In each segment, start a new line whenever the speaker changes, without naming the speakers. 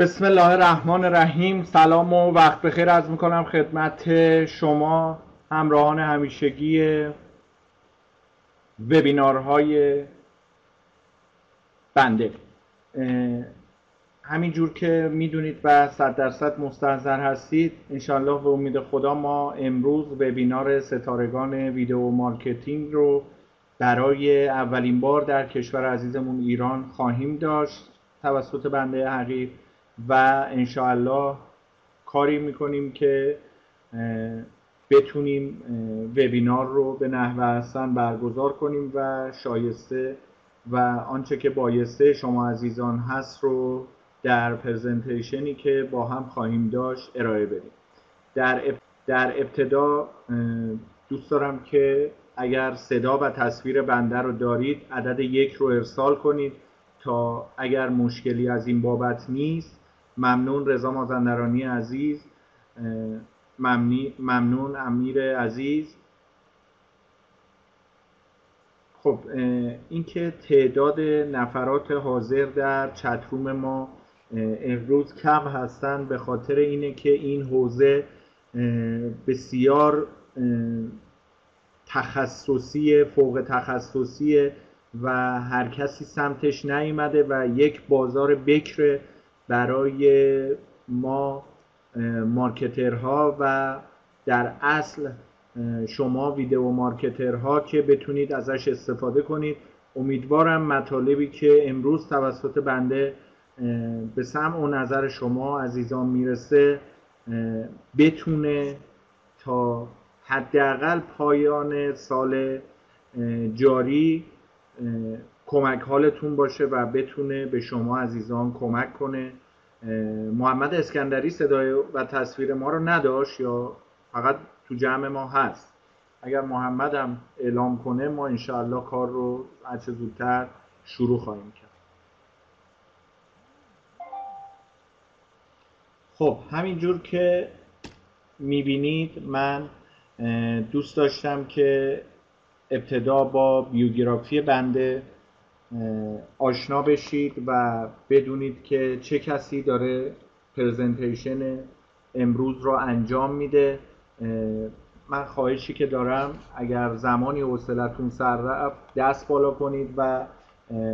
بسم الله الرحمن الرحیم. سلام و وقت بخیر عرض می‌کنم خدمت شما همراهان همیشگی وبینارهای بنده. همینجور که می‌دونید و صد درصد مستحضر هستید انشالله به امید خدا ما امروز وبینار ستارگان video marketing رو برای اولین بار در کشور عزیزمون ایران خواهیم داشت. توسط بنده حقیق و انشاءالله کاری می‌کنیم که بتونیم وبینار رو به نحو احسن برگزار کنیم و شایسته و آنچه که بایسته شما عزیزان هست رو در پرزنتیشنی که با هم خواهیم داشت ارائه بدیم. در, در ابتدا دوست دارم که اگر صدا و تصویر بنده رو دارید عدد یک رو ارسال کنید تا اگر مشکلی از این بابت نیست ممنون رضا مازندرانی عزیز ممنون امیر عزیز. خب اینکه تعداد نفرات حاضر در چتروم ما امروز کم هستند به خاطر اینه که این حوزه بسیار تخصصی فوق تخصصی و هر کسی سمتش نیامده و یک بازار بکر برای ما مارکترها و در اصل شما ویدیو مارکترها که بتونید ازش استفاده کنید. امیدوارم مطالبی که امروز توسط بنده به سمع و نظر شما عزیزان می‌رسه بتونه تا حداقل پایان سال جاری کمک حالتون باشه و بتونه به شما عزیزان کمک کنه. محمد اسکندری صدای و تصویر ما رو نداشت یا فقط تو جمع ما هست؟ اگر محمد هم اعلام کنه ما انشاءالله کار رو هرچه زودتر شروع خواهیم کرد. خب همینجور که می‌بینید من دوست داشتم که ابتدا با بیوگرافی بنده آشنا بشید و بدونید که چه کسی داره پرزنتیشن امروز رو انجام میده. من خواهشی که دارم اگر زمانی حوصلتون سر رفت دست بالا کنید و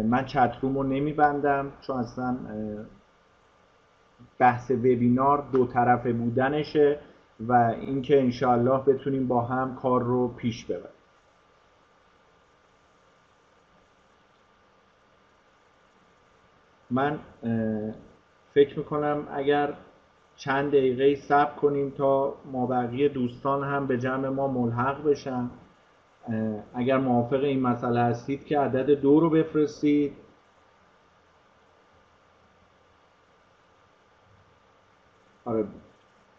من چتروم رو نمیبندم چون اصلا بحث وبینار دو طرفه بودنشه و اینکه انشاءالله بتونیم با هم کار رو پیش ببریم. من فکر می‌کنم اگر چند دقیقه صبر کنیم تا ما بقیه دوستان هم به جمع ما ملحق بشن اگر موافق این مسئله هستید که عدد دو رو بفرستید. آره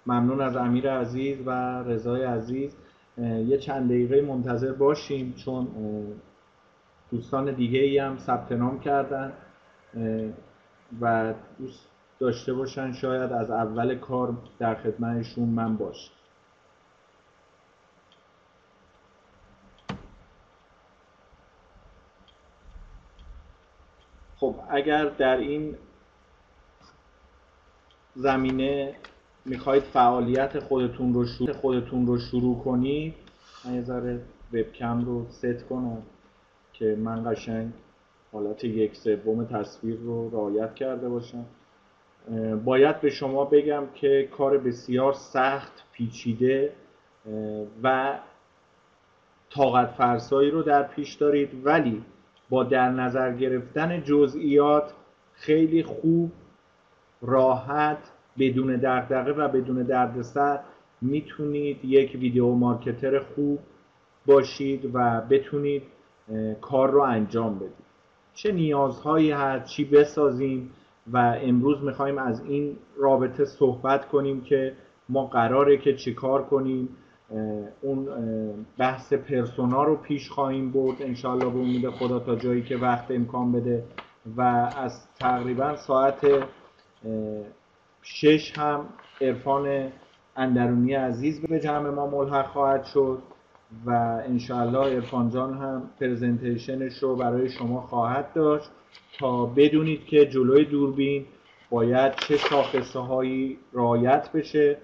ممنون از امیر عزیز و رضای عزیز. یه چند دقیقه منتظر باشیم چون دوستان دیگه ای هم ثبت نام کردن. و دوست داشته باشن شاید از اول کار در خدمتشون من باشم. خب اگر در این زمینه می‌خواید فعالیت خودتون رو شروع, خودتون رو شروع کنید من یه ذره وبکم رو ست کنم که من قشنگ حالت یک سوم تصویر رو رعایت کرده باشم. باید به شما بگم که کار بسیار سخت پیچیده و طاقت فرسایی رو در پیش دارید. ولی با در نظر گرفتن جزئیات خیلی خوب راحت بدون دغدغه و بدون دردسر می‌تونید یک ویدیو مارکتر خوب باشید و بتونید کار رو انجام بدید. چه نیازهایی هست چی بسازیم و امروز می‌خوایم از این رابطه صحبت کنیم که ما قراره که چیکار کنیم. اون بحث پرسونا رو پیش خواهیم برد. انشالله به امید خدا تا جایی که وقت امکان بده. و از تقریبا ساعت شش هم عرفان اندرونی عزیز به جمع ما ملحق خواهد شد. و انشاءالله ارفان جان هم پرزنتیشنش رو برای شما خواهد داشت. تا بدونید که جلوی دوربین باید چه شاخصه هایی رعایت بشه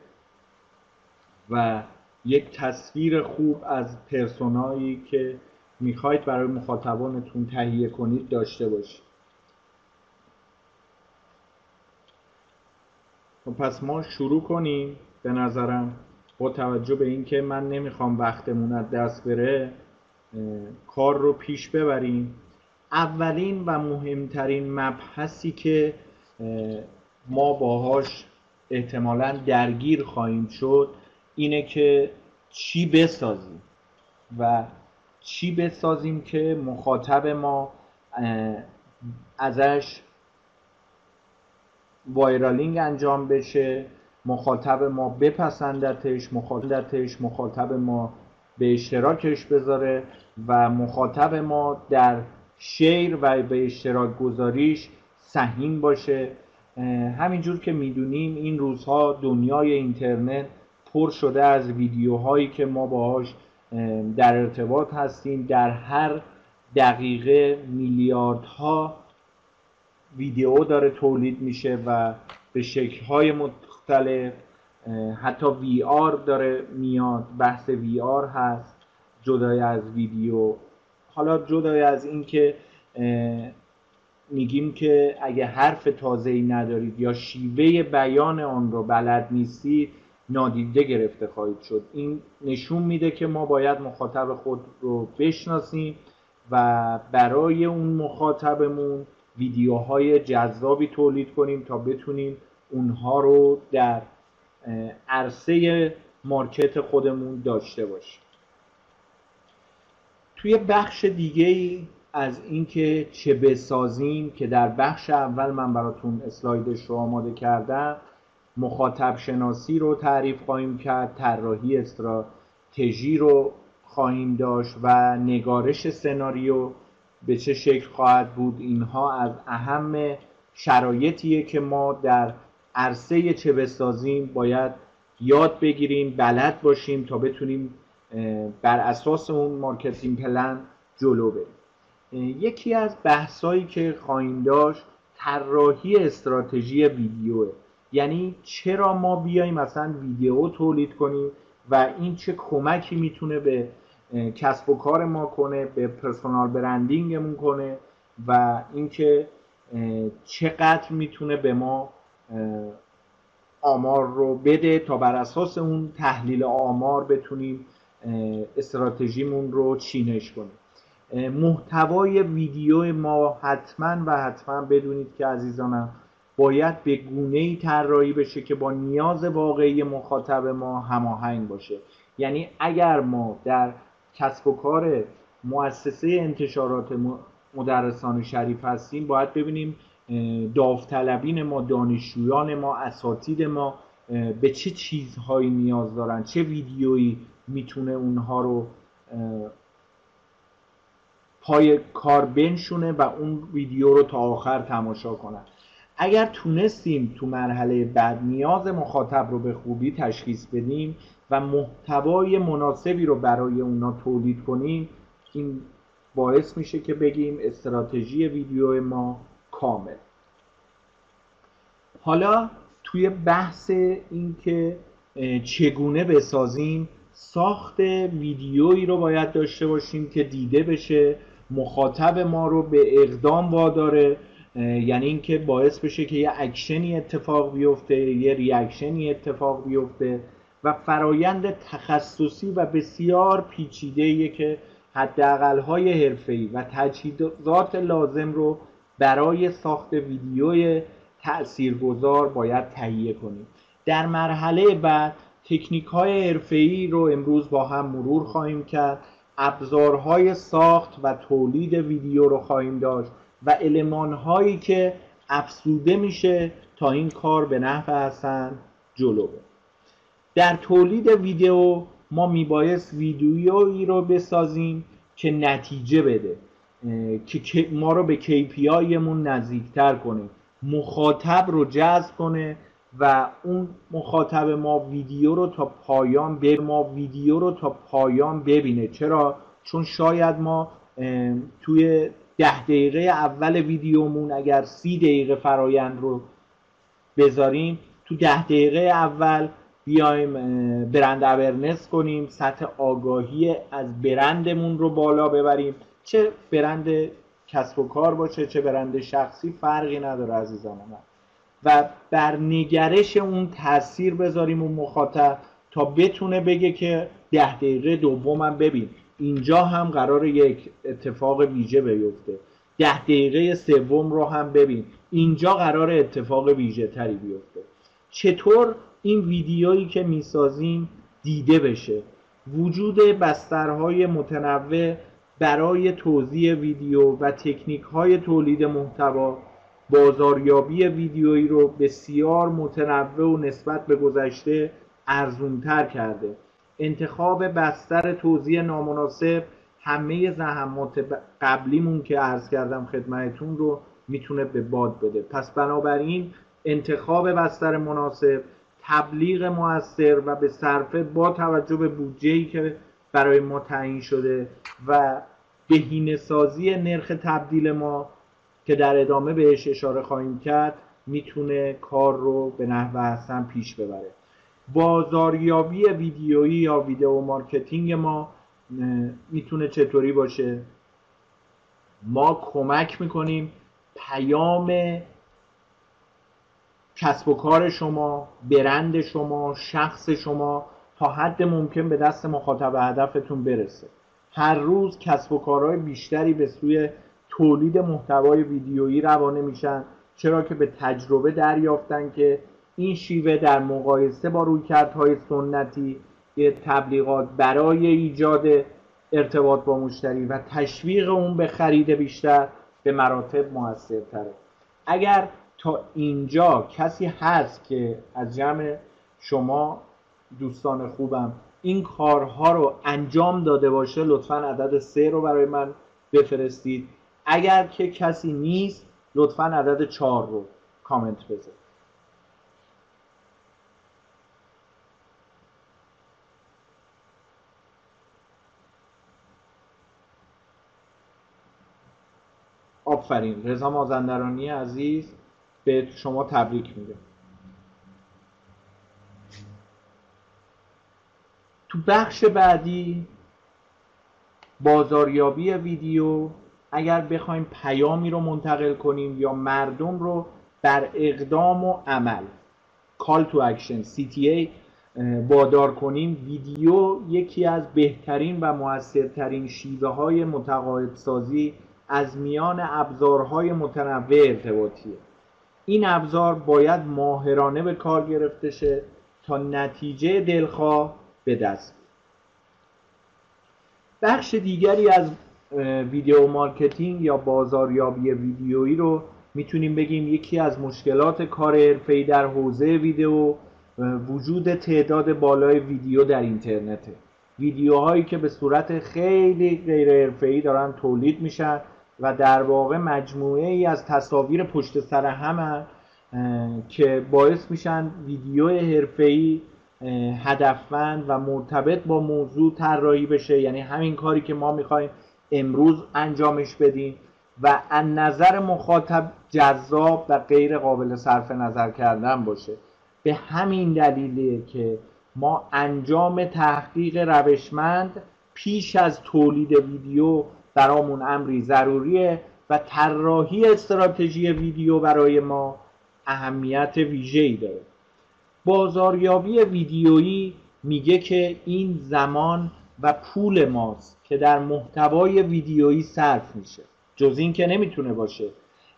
و یک تصویر خوب از پرسونایی که می‌خواید برای مخاطبانتون تهیه کنید داشته باشید. خب پس ما شروع کنیم. به نظرم با توجه به اینکه من نمی‌خوام وقتمون از دست بره کار رو پیش ببریم. اولین و مهمترین مبحثی که ما باهاش احتمالا درگیر خواهیم شد اینه که چی بسازیم و چی بسازیم که مخاطب ما ازش وایرالینگ انجام بشه. مخاطب ما بپسندتش مخاطبش مخاطب ما به اشتراکش بذاره و مخاطب ما در شیر و به اشتراک گذاریش سهیم باشه. همینجور که می‌دونیم این روزها دنیای اینترنت پر شده از ویدیوهایی که ما باهاش در ارتباط هستیم. در هر دقیقه میلیاردها ویدیو داره تولید میشه و به شکلهای مختلف حتی وی آر داره میاد بحث وی آر هست جدای از ویدیو. حالا جدای از اینکه میگیم که اگه حرف تازه ای ندارید یا شیوه بیان آن رو بلد نیستید نادیده گرفته خواهید شد. این نشون میده که ما باید مخاطب خود رو بشناسیم و برای اون مخاطبمون ویدیوهای جذابی تولید کنیم تا بتونیم اونها رو در عرصه مارکت خودمون داشته باشیم. توی بخش دیگه ای از اینکه چه بسازیم که در بخش اول من براتون اسلایدش رو آماده کردم مخاطب شناسی رو تعریف خواهیم کرد طراحی استراتژی رو خواهیم داشت و نگارش سناریو به چه شکل خواهد بود اینها از اهم شرایطیه که ما در عرصه چه بسازیم باید یاد بگیریم بلد باشیم تا بتونیم بر اساس اون marketing plan جلو بریم. یکی از بحثایی که خواهیم داشت طراحی استراتژی ویدیوه یعنی چرا ما بیایم مثلا ویدیو تولید کنیم و این چه کمکی می‌تونه به کسب و کار ما کنه به پرسونال برندینگمون کنه و اینکه چقدر می‌تونه به ما آمار رو بده تا بر اساس اون تحلیل آمار بتونیم استراتژیمون رو چینش کنیم. محتوای ویدیو ما حتما و حتما بدونید که عزیزانم باید به گونه ای طراحی بشه که با نیاز واقعی مخاطب ما هماهنگ باشه. یعنی اگر ما در کسب و کار مؤسسه انتشارات مدرسان شریف هستیم باید ببینیم داوطلبین ما دانشجویان ما اساتید ما به چه چیزهایی نیاز دارن؟ چه ویدیویی می‌تونه اونها رو پای کار بنشونه و اون ویدیو رو تا آخر تماشا کنن؟ اگر تونستیم تو مرحله بعد نیاز مخاطب رو به خوبی تشخیص بدیم و محتوای مناسبی رو برای اونا تولید کنیم این باعث میشه که بگیم استراتژی ویدیو ما کامل. حالا توی بحث اینکه چگونه بسازیم ساخت ویدیویی رو باید داشته باشیم که دیده بشه مخاطب ما رو به اقدام واداره یعنی اینکه باعث بشه که یه اکشنی اتفاق بیفته یه reaction ی اتفاق بیفته و فرایند تخصصی و بسیار پیچیده که حداقل های حرفه‌ای و تجهیزات لازم رو برای ساخت ویدیوی تاثیرگذار باید تهیه کنیم. در مرحله بعد تکنیک های حرفه‌ای رو امروز با هم مرور خواهیم کرد. ابزارهای ساخت و تولید ویدیو رو خواهیم داشت و علمان هایی که افسوده میشه تا این کار به نفع حسن جلو بره. در تولید ویدیو ما میبایست ویدیویی رو بسازیم که نتیجه بده. که ما رو به KPI مون نزدیکتر کنه. مخاطب رو جذب کنه و اون مخاطب ما ویدیو رو تا پایان به ما ویدیو رو تا پایان ببینه. چرا؟ چون شاید ما توی ده دقیقه اول ویدیومون اگر سی دقیقه فرایند رو بذاریم تو ده دقیقه اول بیایم برند اورنس کنیم سطح آگاهی از برندمون رو بالا ببریم. چه برند کسب و کار باشه چه برند شخصی فرقی نداره عزیزان من. و بر نگرش اون تاثیر بذاریم اون مخاطب تا بتونه بگه که ده دقیقه دومم ببین. اینجا هم قرار یک اتفاق ویژه بیفته. ده دقیقه سوم رو هم ببین. اینجا قرار اتفاق ویژه تری بیفته. چطور این ویدیویی که می‌سازیم دیده بشه؟ وجود بسترهای متنوع برای توضیح ویدیو و تکنیک های تولید محتوا بازاریابی ویدیویی رو بسیار متنوع و نسبت به گذشته ارزونتر کرده. انتخاب بستر توضیح نامناسب همه زحمات قبلیمون که عرض کردم خدمتون رو می‌تونه به باد بده. پس بنابراین انتخاب بستر مناسب تبلیغ موثر و به صرفه با توجه به بودجه‌ای که برای ما تعیین شده و بهینه سازی نرخ تبدیل ما که در ادامه بهش اشاره خواهیم کرد می‌تونه کار رو به نحو احسن پیش ببره. بازاریابی ویدیویی یا video marketing ما می‌تونه چطوری باشه؟ ما کمک می‌کنیم پیام کسب و کار شما برند شما شخص شما تا حد ممکن به دست مخاطب هدفتون برسه. هر روز کسب و کارهای بیشتری به سوی تولید محتوای ویدیویی روانه میشن. چرا که به تجربه دریافتن که این شیوه در مقایسه با رویکردهای سنتی تبلیغات برای ایجاد ارتباط با مشتری و تشویق اون به خرید بیشتر به مراتب موثرتره. اگر تا اینجا کسی هست که از جمع شما دوستان خوبم این کارها رو انجام داده باشه لطفا عدد سه رو برای من بفرستید. اگر که کسی نیست لطفا عدد چهار رو کامنت بذارید آفرین رضا مازندرانی عزیز به شما تبریک میگه تو بخش بعدی بازاریابی ویدیو اگر بخوایم پیامی رو منتقل کنیم یا مردم رو بر اقدام و عمل call to action CTA وادار کنیم ویدیو یکی از بهترین و موثرترین شیوه های متقاعدسازی از میان ابزارهای متنوع ارتباطیه. این ابزار باید ماهرانه به کار گرفته شه تا نتیجه دلخواه به دست. بخش دیگری از video marketing یا بازاریابی ویدیویی رو می‌تونیم بگیم یکی از مشکلات کار حرفه‌ای در حوزه ویدیو وجود تعداد بالای ویدیو در اینترنته. ویدیوهایی که به صورت خیلی غیر حرفه‌ای دارن تولید میشن و در واقع مجموعه ای از تصاویر پشت سر هم که باعث میشن ویدیو حرفه‌ای هدفمند و مرتبط با موضوع طراحی بشه. یعنی همین کاری که ما می‌خوایم امروز انجامش بدیم و از نظر مخاطب جذاب و غیر قابل صرف نظر کردن باشه. به همین دلیله که ما انجام تحقیق روشمند پیش از تولید ویدیو برامون امری ضروریه و طراحی استراتژی ویدیو برای ما اهمیت ویژه‌ای داره. بازاریابی ویدیویی میگه که این زمان و پول ماست که در محتوای ویدیویی صرف میشه. جز این که نمی‌تونه باشه.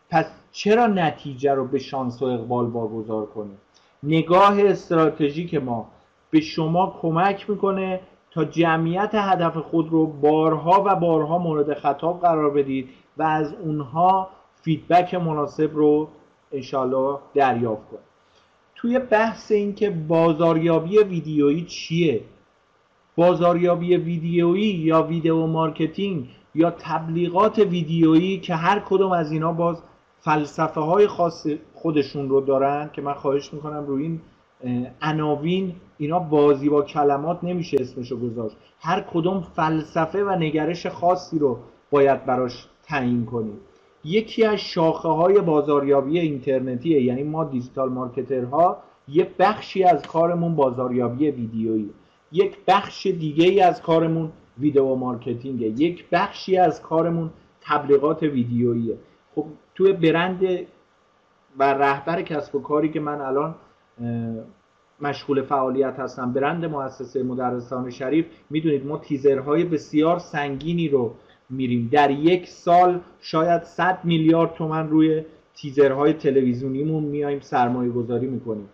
پس چرا نتیجه رو به شانس و اقبال واگذار کنیم نگاه استراتژیک ما به شما کمک می‌کنه تا جمعیت هدف خود رو بارها و بارها مورد خطاب قرار بدید و از اونها feedback مناسب رو انشالله دریافت کنید. توی بحث اینکه بازاریابی ویدیویی چیه؟ بازاریابی ویدیویی یا video marketing یا تبلیغات ویدیویی که هر کدوم از اینا باز فلسفه های خاص خودشون رو دارن که من خواهش می‌کنم روی این عناوین اینا بازی با کلمات نمیشه اسمشو گذاشت. هر کدوم فلسفه و نگرش خاصی رو باید براش تعیین کنیم. یکی از شاخه های بازاریابی اینترنتیه. یعنی ما دیجیتال مارکترها یه بخشی از کارمون بازاریابی ویدیویی یک بخش دیگه ای از کارمون ویدیو مارکتینگه. یک بخشی از کارمون تبلیغات ویدیوییه خب توی برند و رهبر کسب و کاری که من الان مشغول فعالیت هستم برند مؤسسه مدرسان شریف می‌دونید ما تیزرهای بسیار سنگینی رو میریم. در یک سال شاید 100 میلیارد تومن روی تیزرهای تلویزیونیمون میایم سرمایه گذاری می‌کنیم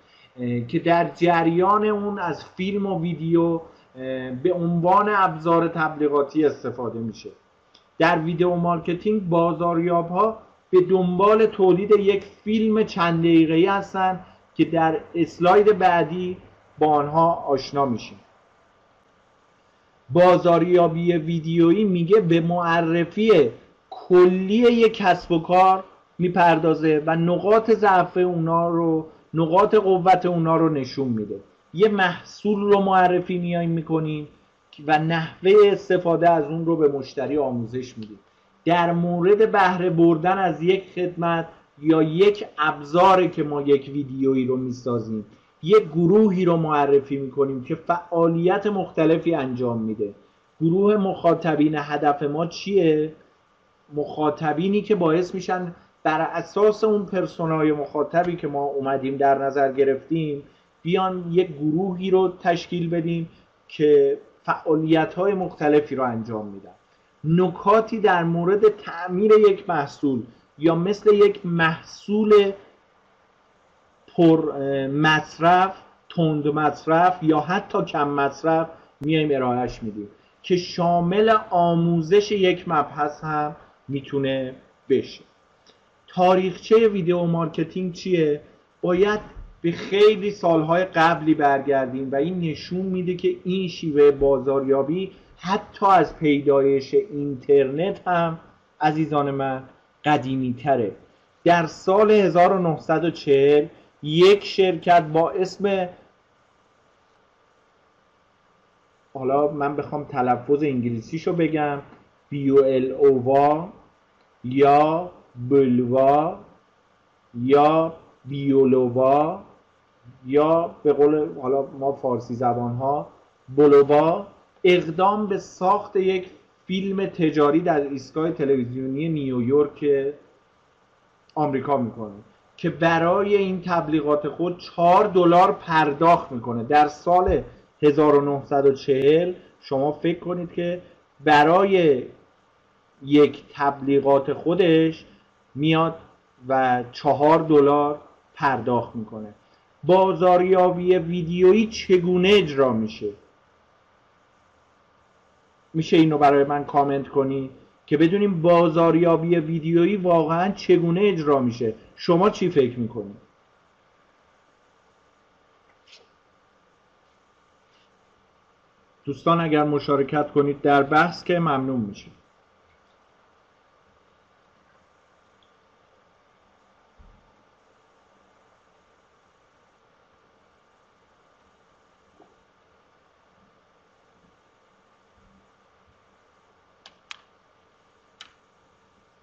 که در جریان اون از فیلم و ویدیو به عنوان ابزار تبلیغاتی استفاده میشه. در video marketing بازاریاب ها به دنبال تولید یک فیلم چند دقیقه‌ای هستن که در اسلاید بعدی با آنها آشنا میشیم. بازاریابی ویدیویی میگه به معرفی کلی یک کسب و کار می‌پردازه و نقاط ضعف اونا رو نقاط قوت اونا رو نشون میده. یه محصول رو معرفی میایم می‌کنیم و نحوه استفاده از اون رو به مشتری آموزش میدیم. در مورد بهره بردن از یک خدمت یا یک ابزاری که ما یک ویدیویی رو می‌سازیم یک گروهی رو معرفی می‌کنیم که فعالیت مختلفی انجام میده گروه مخاطبین هدف ما چیه؟ مخاطبینی که باعث میشن بر اساس اون پرسونای مخاطبی که ما اومدیم در نظر گرفتیم بیان یک گروهی رو تشکیل بدیم که فعالیت های مختلفی رو انجام میدن نکاتی در مورد تعمیر یک محصول یا مثل یک محصول پر مصرف تند مصرف یا حتی کم مصرف میایم ارائهش میدیم که شامل آموزش یک مبحث هم می‌تونه بشه تاریخچه video marketing چیه؟ باید به خیلی سالهای قبلی برگردیم و این نشون میده که این شیوه بازاریابی حتی از پیدایش اینترنت هم عزیزان من قدیمی تره در سال 1940 یک شرکت با اسم حالا من بخوام تلفظ انگلیسیشو بگم. بیو اووا یا بلوا یا بیولووا یا به قول حالا ما فارسی زبان ها بلووا اقدام به ساخت یک فیلم تجاری در ایستگاه تلویزیونی نیویورک آمریکا می‌کنه. که برای این تبلیغات خود 4 دلار پرداخت می‌کنه. در سال 1940 شما فکر کنید که برای یک تبلیغات خودش میاد و چهار دلار پرداخت می‌کنه. بازاریابی ویدیویی چگونه اجرا میشه؟ میشه اینو برای من کامنت کنی که بدونیم بازاریابی ویدیویی واقعا چگونه اجرا میشه. شما چی فکر می‌کنید دوستان اگر مشارکت کنید در بحث که ممنون میشه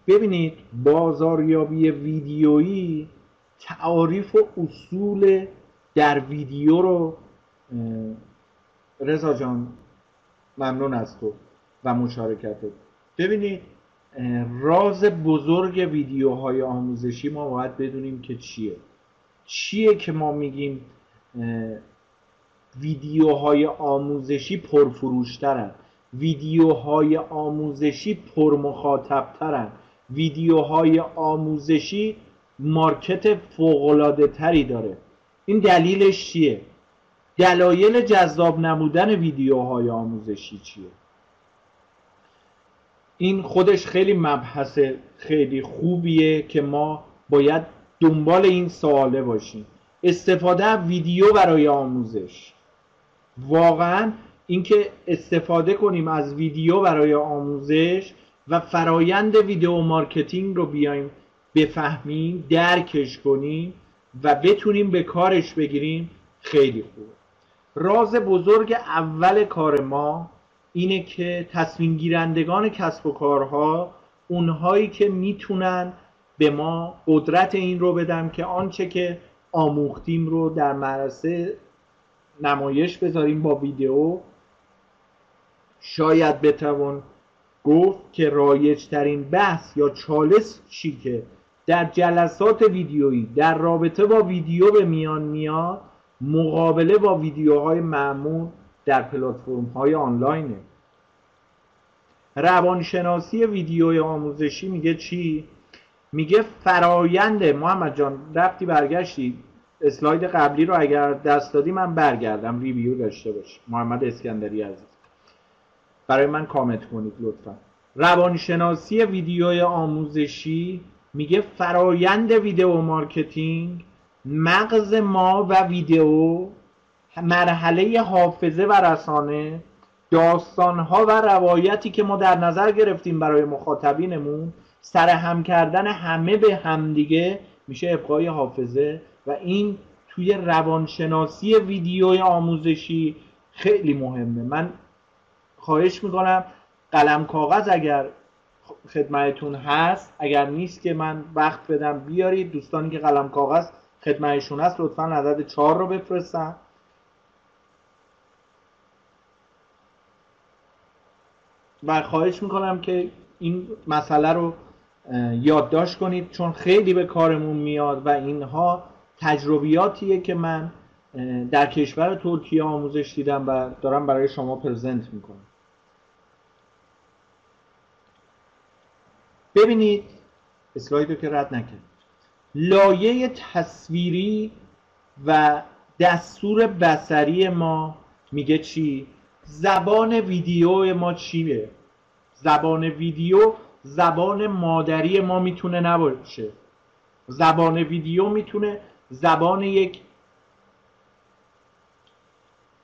ببینید بازاریابی ویدیویی تعاریف و اصول در ویدیو رو رضا جان ممنون از تو و مشارکتت ببینید راز بزرگ ویدیوهای آموزشی ما باید بدونیم که چیه. چیه که ما میگیم ویدیوهای آموزشی پرفروشترن ویدیوهای آموزشی پرمخاطبترن. ویدیوهای آموزشی مارکت فوقلاده تری داره این دلیلش چیه؟ دلایل جذاب نمودن ویدیوهای آموزشی چیه؟ این خودش خیلی مبحث خیلی خوبیه که ما باید دنبال این سواله باشیم استفاده ویدیو برای آموزش واقعا اینکه استفاده کنیم از ویدیو برای آموزش و فرایند video marketing رو بیایم بفهمیم درکش کنیم و بتونیم به کارش بگیریم. خیلی خوبه راز بزرگ اول کار ما اینه که تصمیم گیرندگان کسب و کارها اونهایی که می‌تونن به ما قدرت این رو بدن که آنچه که آموختیم رو در مدرسه نمایش بذاریم با ویدیو. شاید بتوان گفت که رایج ترین بحث یا چی که در جلسات ویدیویی در رابطه با ویدیو به میان میاد مقابله با ویدیوهای معمول در پلتفرم های آنلاینه. روانشناسی ویدیوی آموزشی میگه چی؟ میگه فرایند. محمد جان رفتی برگشتی؟ اسلاید قبلی رو اگر دست دادی من برگردم. review داشته باش. محمد اسکندری عزیز. برای من کامنت کنید لطفا. روانشناسی ویدیوی آموزشی میگه فرایند video marketing مغز ما و ویدیو مرحله حافظه و رسانه داستانها و روایتی که ما در نظر گرفتیم برای مخاطبینمون سرهم کردن همه به همدیگه میشه ابقای حافظه و این توی روانشناسی ویدیوی آموزشی خیلی مهمه. من خواهش می‌کنم. قلم کاغذ اگر خدمتتون هست اگر نیست که من وقت بدم بیارید. دوستانی که قلم کاغذ خدمتشون هست لطفا عدد چهار رو بفرستم و خواهش می‌کنم که این مسئله رو یادداشت کنید چون خیلی به کارمون میاد و اینها تجربیاتیه که من در کشور ترکیه آموزش دیدم و دارم برای شما پرزنت می‌کنم. ببینید اسلاید رو که رد نکرد لایه تصویری و دستور بسری ما میگه چی؟ زبان ویدیو ما چیه؟ زبان ویدیو زبان مادری ما می‌تونه نباشه زبان ویدیو می‌تونه زبان یک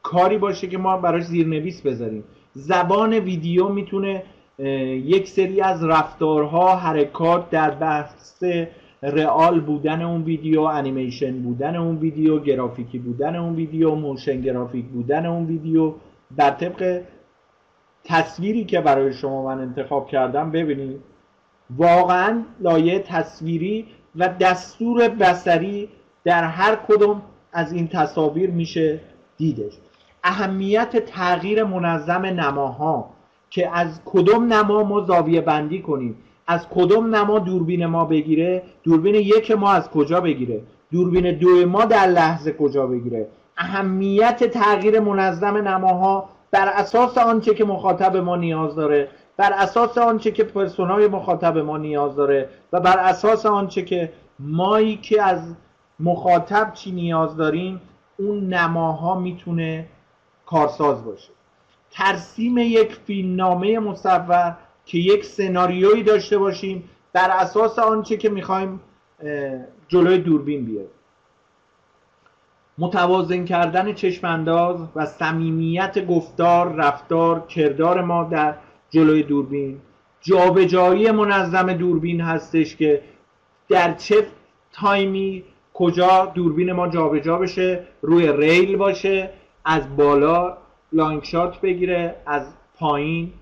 کاری باشه که ما براش زیرنویس بذاریم زبان ویدیو می‌تونه یک سری از رفتارها حرکات در بحث real بودن اون ویدیو انیمیشن بودن اون ویدیو گرافیکی بودن اون ویدیو motion graphic بودن اون ویدیو. در طبق تصویری که برای شما من انتخاب کردم ببینید. واقعا لایه تصویری و دستور بسری در هر کدوم از این تصاویر میشه دیدش. اهمیت تغییر منظم نماها. که از کدوم نما ما زاویه بندی کنیم؟ از کدوم نما دوربین ما بگیره؟ دوربین یک ما از کجا بگیره؟ دوربین دو ما در لحظه کجا بگیره؟ اهمیت تغییر منظم نماها بر اساس آنچه که مخاطب ما نیاز داره بر اساس آنچه که پرسونای مخاطب ما نیاز داره و بر اساس آنچه که مایی که از مخاطب چی نیاز داریم اون نماها می‌تونه کارساز باشه. ترسیم یک فیلمنامه مصور که یک سناریویی داشته باشیم بر اساس آنچه که می‌خوایم جلوی دوربین بیاد متوازن کردن چشمانداز و صمیمیت گفتار رفتار کردار ما در جلوی دوربین. جابجایی منظم دوربین هستش که در چه تایمی کجا دوربین ما جابجا بشه روی ریل باشه از بالا لانگ شات بگیره از پایین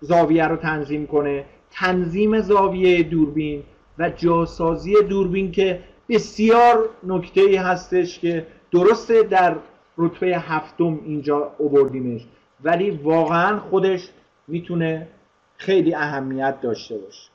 زاویه رو تنظیم کنه. تنظیم زاویه دوربین و جاسازی دوربین که بسیار نکته ای هستش که درسته در رتبه هفتم اینجا اووردیمش ولی واقعا خودش می‌تونه خیلی اهمیت داشته باشه.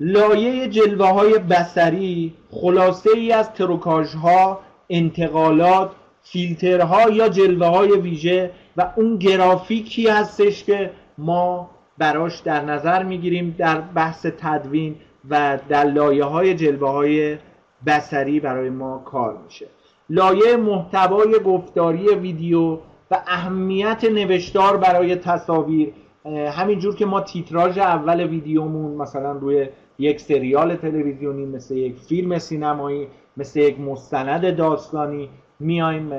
لایه جلوه های بسری خلاصه ای از تروکاژ ها انتقالات فیلترها یا جلوه های ویژه و اون گرافیکی هستش که ما براش در نظر می‌گیریم در بحث تدوین و در لایه های جلوه های بسری برای ما کار میشه. لایه محتوای گفتاری ویدیو و اهمیت نوشتار برای تصاویر همینجور که ما تیتراژ اول ویدیومون مثلا روی یک سریال تلویزیونی مثل یک فیلم سینمایی مثل یک مستند داستانی میایم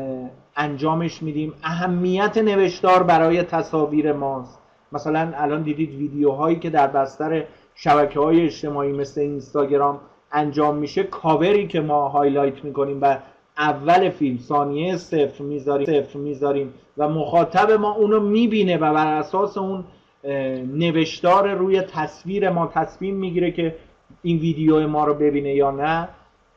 انجامش میدیم. اهمیت نوشتار برای تصاویر ماست. مثلا الان دیدید ویدیوهایی که در بستر شبکه های اجتماعی مثل اینستاگرام انجام میشه. کاوری که ما highlight می‌کنیم و اول فیلم ثانیه صفر می‌ذاریم صفر می‌ذاریم و مخاطب ما اونو می‌بینه و بر اساس اون نوشتار روی تصویر ما تصمیم می‌گیره که این ویدیو ما رو ببینه یا نه.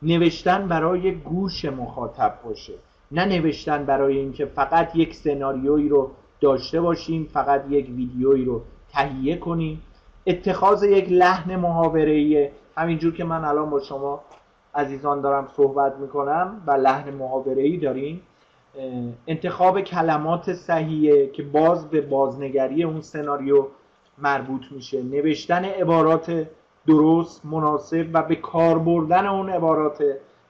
نوشتن برای گوش مخاطب باشه. نه نوشتن برای اینکه فقط یک سناریویی رو داشته باشیم فقط یک ویدیویی رو تهیه کنیم. اتخاذ یک لحن محاوره‌ای. همینجور که من الان با شما عزیزان دارم صحبت می‌کنم و لحن محاوره‌ای داریم. انتخاب کلمات صحیحه که باز به بازنگری اون سناریو مربوط میشه. نوشتن عبارات درست مناسب و به کار بردن اون عبارات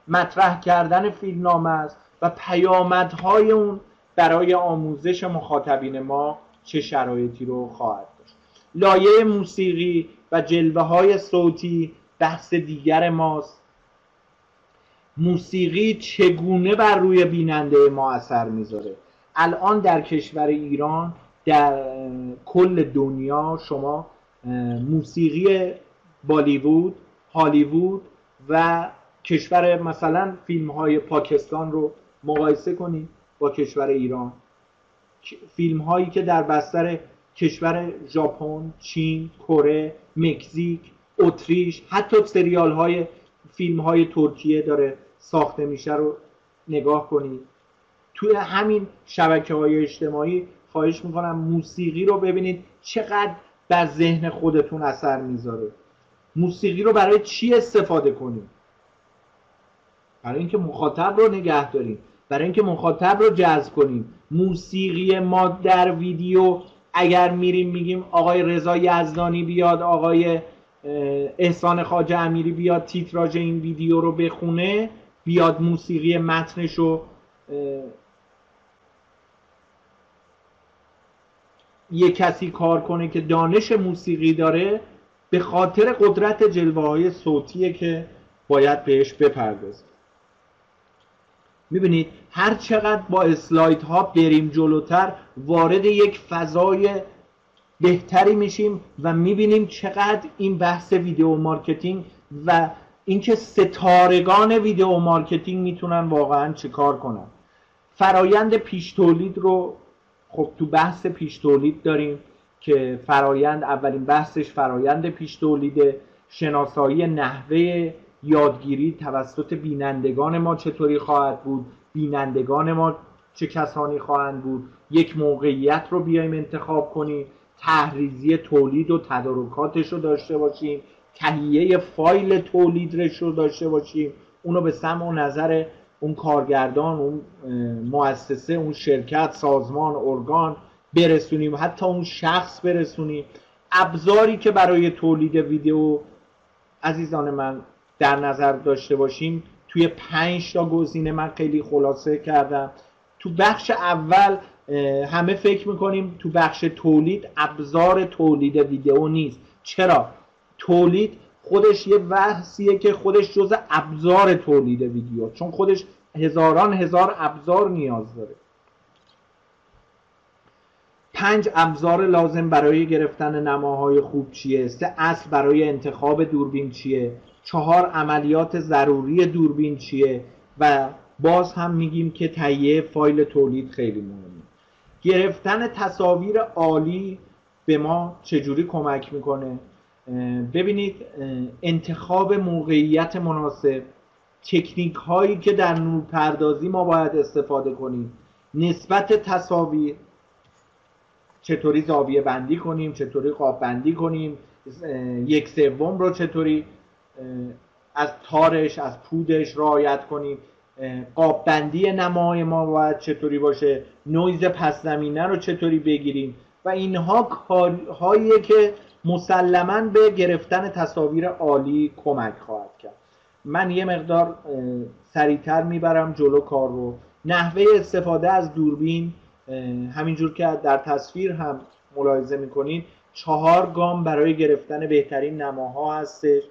مطرح کردن فیلمنامه است و پیامدهای اون برای آموزش مخاطبین ما چه شرایطی رو خواهد داشت. لایه موسیقی و جلوه های صوتی بحث دیگر ماست. موسیقی چگونه بر روی بیننده ما اثر می‌ذاره؟ الان در کشور ایران در کل دنیا شما موسیقی بالیوود هالیوود و کشور مثلا فیلم های پاکستان رو مقایسه کنید با کشور ایران. فیلم هایی که در بستر کشور ژاپن، چین، کره، مکزیک، اتریش حتی سریال های فیلم های ترکیه داره ساخته میشه رو نگاه کنید. توی همین شبکه های اجتماعی خواهش می‌کنم موسیقی رو ببینید چقدر در ذهن خودتون اثر می‌ذاره. موسیقی رو برای چی استفاده کنیم؟ برای اینکه مخاطب رو نگه داریم. برای اینکه مخاطب رو جذب کنیم. موسیقی ما در ویدیو اگر میریم میگیم آقای رضا یزدانی بیاد آقای احسان خاجه امیری بیاد تیتراژ این ویدیو رو بخونه بیاد موسیقی متنش رو یه کسی کار کنه که دانش موسیقی داره به خاطر قدرت جلوه های صوتیه که باید بهش بپردازیم. می‌بینید هر چقدر با اسلاید ها بریم جلوتر وارد یک فضای بهتری میشیم و می‌بینیم چقدر این بحث video marketing و اینکه ستارگان video marketing می‌تونن واقعا چیکار کنن. فرایند پیش تولید رو خب تو بحث پیش تولید داریم. که فرایند اولین بحثش فرایند پیش تولید شناسایی نحوه یادگیری توسط بینندگان ما چطوری خواهد بود بینندگان ما چه کسانی خواهند بود یک موقعیت رو بیایم انتخاب کنیم تحریزی تولید و تدارکاتش رو داشته باشیم تهیه فایل تولیدش رو داشته باشیم. اونو به سمع و نظر اون کارگردان اون مؤسسه اون شرکت سازمان ارگان برسونیم حتی اون شخص برسونیم. ابزاری که برای تولید ویدیو عزیزان من در نظر داشته باشیم توی پنج تا گزینه من خیلی خلاصه کردم. تو بخش اول همه فکر می‌کنیم تو بخش تولید ابزار تولید ویدیو نیست. چرا؟ تولید خودش یه بحثیه که خودش جز ابزار تولید ویدیو چون خودش هزاران هزار ابزار نیاز داره. پنج ابزار لازم برای گرفتن نماهای خوب چیه؟ سه اصل برای انتخاب دوربین چیه؟ چهار عملیات ضروری دوربین چیه؟ و باز هم میگیم که تهیه فایل تولید خیلی مهمه. گرفتن تصاویر عالی به ما چجوری کمک می‌کنه؟ ببینید انتخاب موقعیت مناسب تکنیک هایی که در نورپردازی ما باید استفاده کنیم نسبت تصاویر چطوری زاویه بندی کنیم چطوری قاب بندی کنیم یک سوم رو چطوری از تارش از پودش رعایت کنیم. قاب بندی نمای ما باید چطوری باشه نویز پس زمینه رو چطوری بگیریم. و اینها کارهاییه که مسلما به گرفتن تصاویر عالی کمک خواهد کرد. من یه مقدار سریعتر می‌برم جلو کار رو. نحوه استفاده از دوربین همینجور که در تصویر هم ملاحظه می‌کنید چهار گام برای گرفتن بهترین نماها هستش.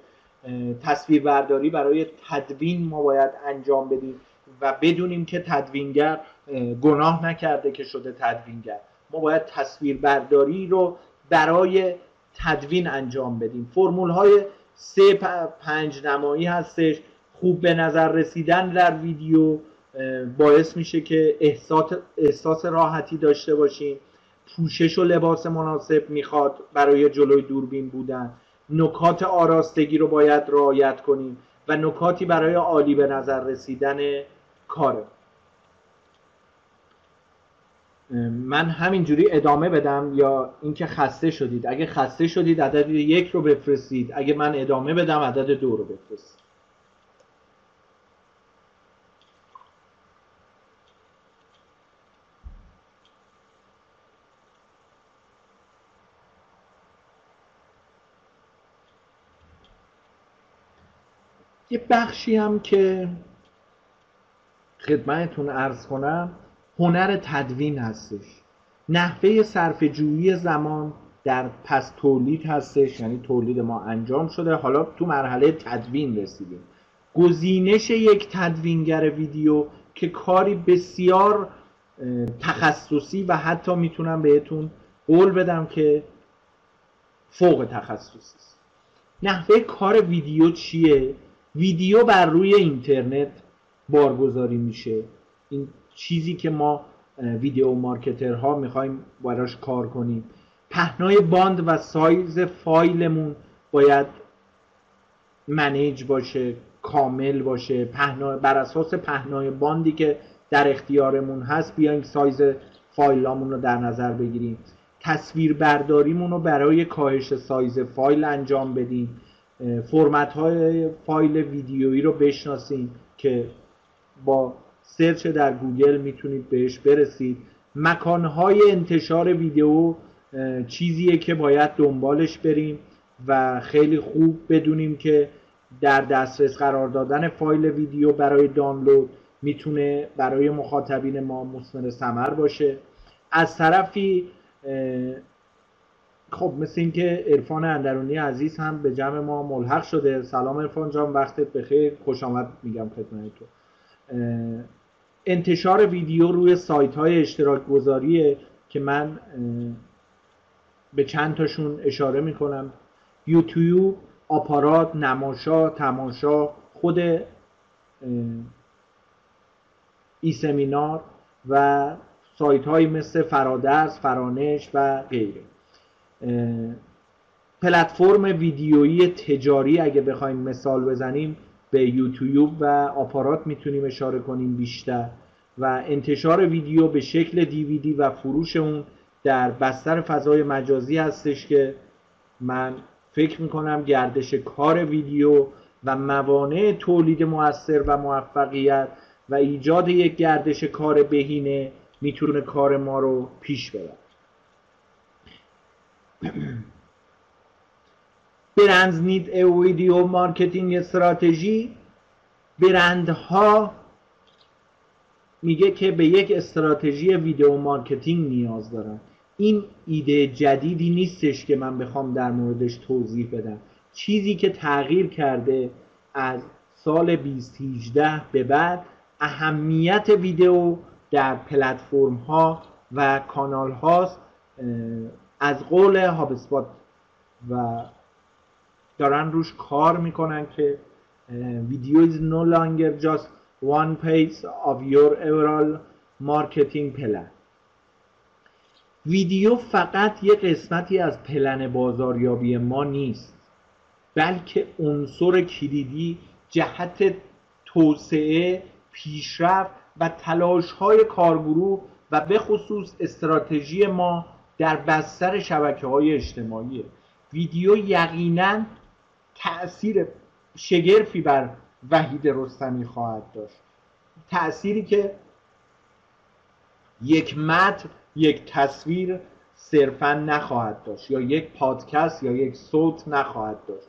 تصویربرداری برای تدوین ما باید انجام بدیم و بدونیم که تدوینگر گناه نکرده که شده تدوینگر. ما باید تصویربرداری رو برای تدوین انجام بدیم. فرمول های سه پنج نمایی هستش. خوب به نظر رسیدن در ویدیو. باعث میشه که احساس, احساس راحتی داشته باشیم. پوشش و لباس مناسب می‌خواد برای جلوی دوربین بودن. نکات آراستگی رو باید رعایت کنیم و نکاتی برای عالی به نظر رسیدن کاره. من همینجوری ادامه بدم یا اینکه خسته شدید. اگه خسته شدید عدد یک رو بفرستید. اگه من ادامه بدم عدد دو رو بفرستید. یه بخشی هم که خدمتتون ارز کنم هنر تدوین هستش. نحوه صرف جویی زمان در پس تولید هستش یعنی تولید ما انجام شده. حالا تو مرحله تدوین رسیدیم. گزینش یک تدوینگر ویدیو که کاری بسیار تخصصی و حتی می‌تونم بهتون قول بدم که فوق تخصصی است. نحوه کار ویدیو چیه؟ ویدیو بر روی اینترنت بارگذاری میشه. این چیزی که ما video marketer ها می‌خوایم براش کار کنیم. پهنای باند و سایز فایلمون باید manage باشه کامل باشه. پهنا... بر اساس پهنای باندی که در اختیارمون هست بیایم سایز فایلامون رو در نظر بگیریم. تصویر برداریمون رو برای کاهش سایز فایل انجام بدیم. فرمت های فایل ویدیویی رو بشناسیم که با سرچ در گوگل می‌تونید بهش برسید. مکانهای انتشار ویدیو چیزیه که باید دنبالش بریم و خیلی خوب بدونیم که در دسترس قرار دادن فایل ویدیو برای دانلود می‌تونه برای مخاطبین ما مثمر ثمر باشه. از طرفی خب مثل اینکه عرفان اندرونی عزیز هم به جمع ما ملحق شده. سلام عرفان جان وقتت بخیر. خوش آمد میگم خدمت تو. انتشار ویدیو روی سایت های اشتراک گذاریه که من به چند تاشون اشاره می‌کنم. یوتیوب آپارات نماشا تماشا خود ای سمینار و سایت های مثل فرادرس فرانش و غیره. پلتفرم ویدیویی تجاری اگه بخوایم مثال بزنیم به یوتیوب و آپارات می‌تونیم اشاره کنیم بیشتر. و انتشار ویدیو به شکل دیویدی و فروش اون در بستر فضای مجازی هستش که من فکر می‌کنم گردش کار ویدیو و موانع تولید موثر و موفقیت و ایجاد یک گردش کار بهینه می‌تونه کار ما رو پیش ببره. Brands need a video marketing strategy. برندها میگه که به یک استراتژی video marketing نیاز دارن. این ایده جدیدی نیستش که من بخوام در موردش توضیح بدم. چیزی که تغییر کرده از سال 2018 به بعد اهمیت ویدیو در پلتفرم ها و کانال هاست از قول هابسپات و دارن روش کار می‌کنن که ویدیو is no longer just one page of your overall marketing plan. ویدیو فقط یه قسمتی از پلن بازاریابی ما نیست بلکه عنصر کلیدی جهت توسعه پیشرفت و تلاش های کارگروه و به خصوص استراتژی ما در بستر شبکه های اجتماعی. ویدیو یقینا تأثیر شگرفی بر وحید رستمی خواهد داشت. تأثیری که یک متن یک تصویر صرفا نخواهد داشت یا یک پادکست یا یک صوت نخواهد داشت.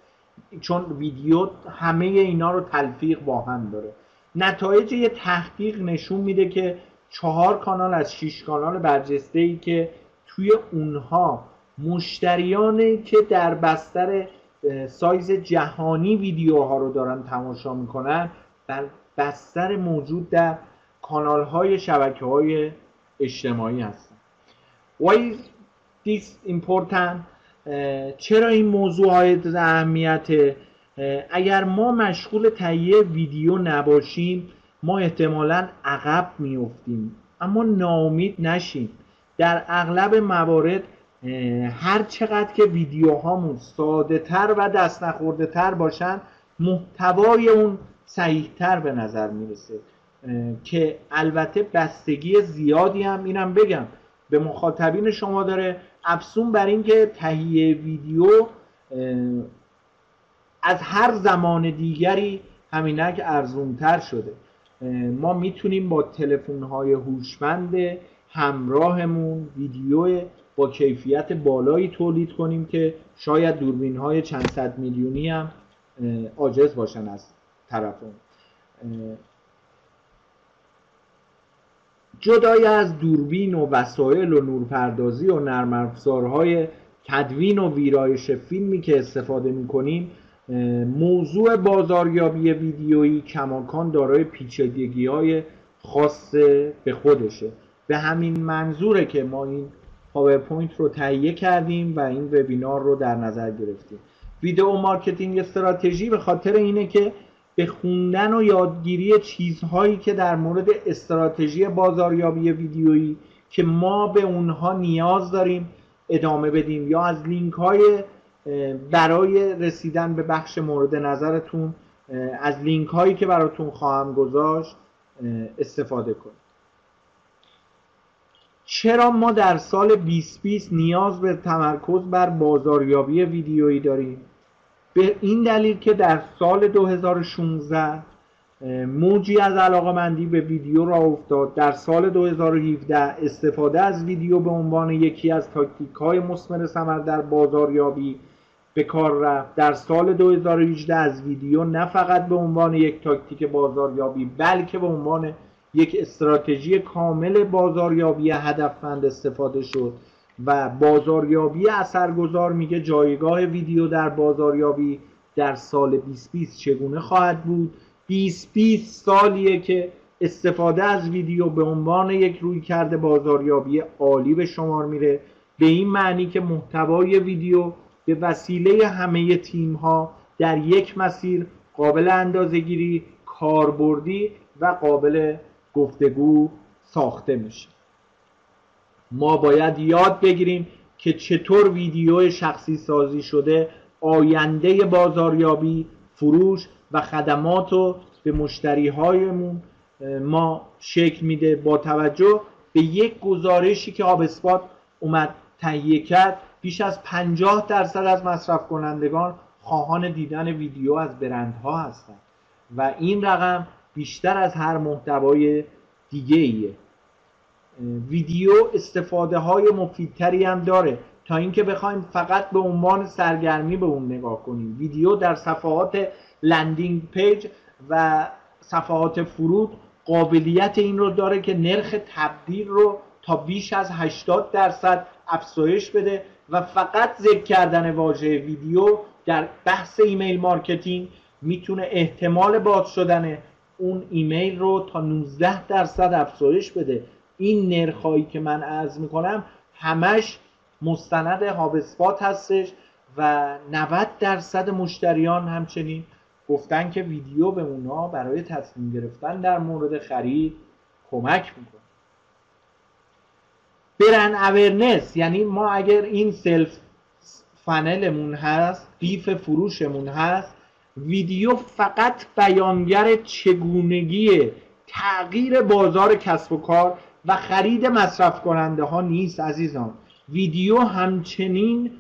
چون ویدیو همه اینا رو تلفیق با هم داره. نتایج یه تحقیق نشون میده که چهار کانال از شش کانال برجسته ای که توی اونها مشتریانی که در بستر سایز جهانی ویدیوها رو دارن تماشا می‌کنن در بستر موجود در کانال های شبکه های اجتماعی هستن. Why is this important? چرا این موضوع های اهمیت اگر ما مشغول تهیه ویدیو نباشیم ما احتمالا عقب میفتیم اما ناامید نشیم. در اغلب موارد هر چقدر که ویدیوهامون ساده تر و دست نخورده تر باشن محتوای اون صحیح تر به نظر می‌رسه. که البته بستگی زیادی هم اینم بگم. به مخاطبین شما داره افسون بر اینکه تهیه ویدیو از هر زمان دیگری همینک ارزونتر شده. ما می‌تونیم با تلفن های هوشمند همراهمون ویدیو با کیفیت بالایی تولید کنیم که شاید دوربین های چند صد میلیونی هم عاجز باشن از طرف اون جدای از دوربین و وسایل و نورپردازی و نرم افزارهای تدوین و ویرایش فیلمی که استفاده می‌کنیم موضوع بازاریابی ویدیویی کماکان دارای پیچیدگی های خاص به خودشه. به همین منظوره که ما این پاورپوینت رو تهیه کردیم و این وبینار رو در نظر گرفتیم. video marketing strategy به خاطر اینه که به خوندن و یادگیری چیزهایی که در مورد استراتژی بازاریابی ویدیویی که ما به اونها نیاز داریم ادامه بدیم یا از لینک های برای رسیدن به بخش مورد نظرتون از لینک هایی که براتون خواهم گذاشت استفاده کنید. چرا ما در سال 2020 نیاز به تمرکز بر بازاریابی ویدیویی داریم؟ به این دلیل که در سال 2016 موجی از علاقه مندی به ویدیو را افتاد. در سال 2017 استفاده از ویدیو به عنوان یکی از تاکتیک های مسمر ثمر در بازاریابی به کار رفت. در سال 2018 از ویدیو نه فقط به عنوان یک تاکتیک بازاریابی بلکه به عنوان یک استراتژی کامل بازاریابی هدفمند استفاده شد و بازاریابی اثرگذار میگه جایگاه ویدیو در بازاریابی در سال 2020 چگونه خواهد بود؟ 2020 سالیه که استفاده از ویدیو به عنوان یک روی کرده بازاریابی عالی به شمار میره. به این معنی که محتوای ویدیو به وسیله همه تیم ها در یک مسیر قابل اندازهگیری کاربردی و قابل گفتگو ساخته میشه. ما باید یاد بگیریم که چطور ویدیو شخصی سازی شده آینده بازاریابی فروش و خدمات رو به مشتری هایمون ما شکل میده با توجه به یک گزارشی که آبسپات اومد تهیه کرد. بیش از 50 درصد از مصرف کنندگان خواهان دیدن ویدیو از برندها هستند و این رقم بیشتر از هر محتوای دیگه ایه ویدیو استفاده های مفیدتری هم داره. تا اینکه بخوایم فقط به عنوان سرگرمی به اون نگاه کنیم. ویدیو در صفحات landing page و صفحات فرود قابلیت این رو داره که نرخ تبدیل رو تا بیش از 80 درصد افزایش بده و فقط ذکر کردن واژه ویدیو در بحث email marketing می‌تونه احتمال باز شدن اون ایمیل رو تا 19 درصد افزایش بده. این نرخایی که من عرض می‌کنم همش مستند HubSpot هستش و 90 درصد مشتریان همچنین گفتن که ویدیو به اونا برای تصمیم گرفتن در مورد خرید کمک می‌کنه. brand awareness یعنی ما اگر این سلف فنلمون هست قیف فروشمون هست ویدیو فقط بیانگر چگونگی تغییر بازار کسب و کار و خرید مصرف کننده ها نیست عزیزان. ویدیو همچنین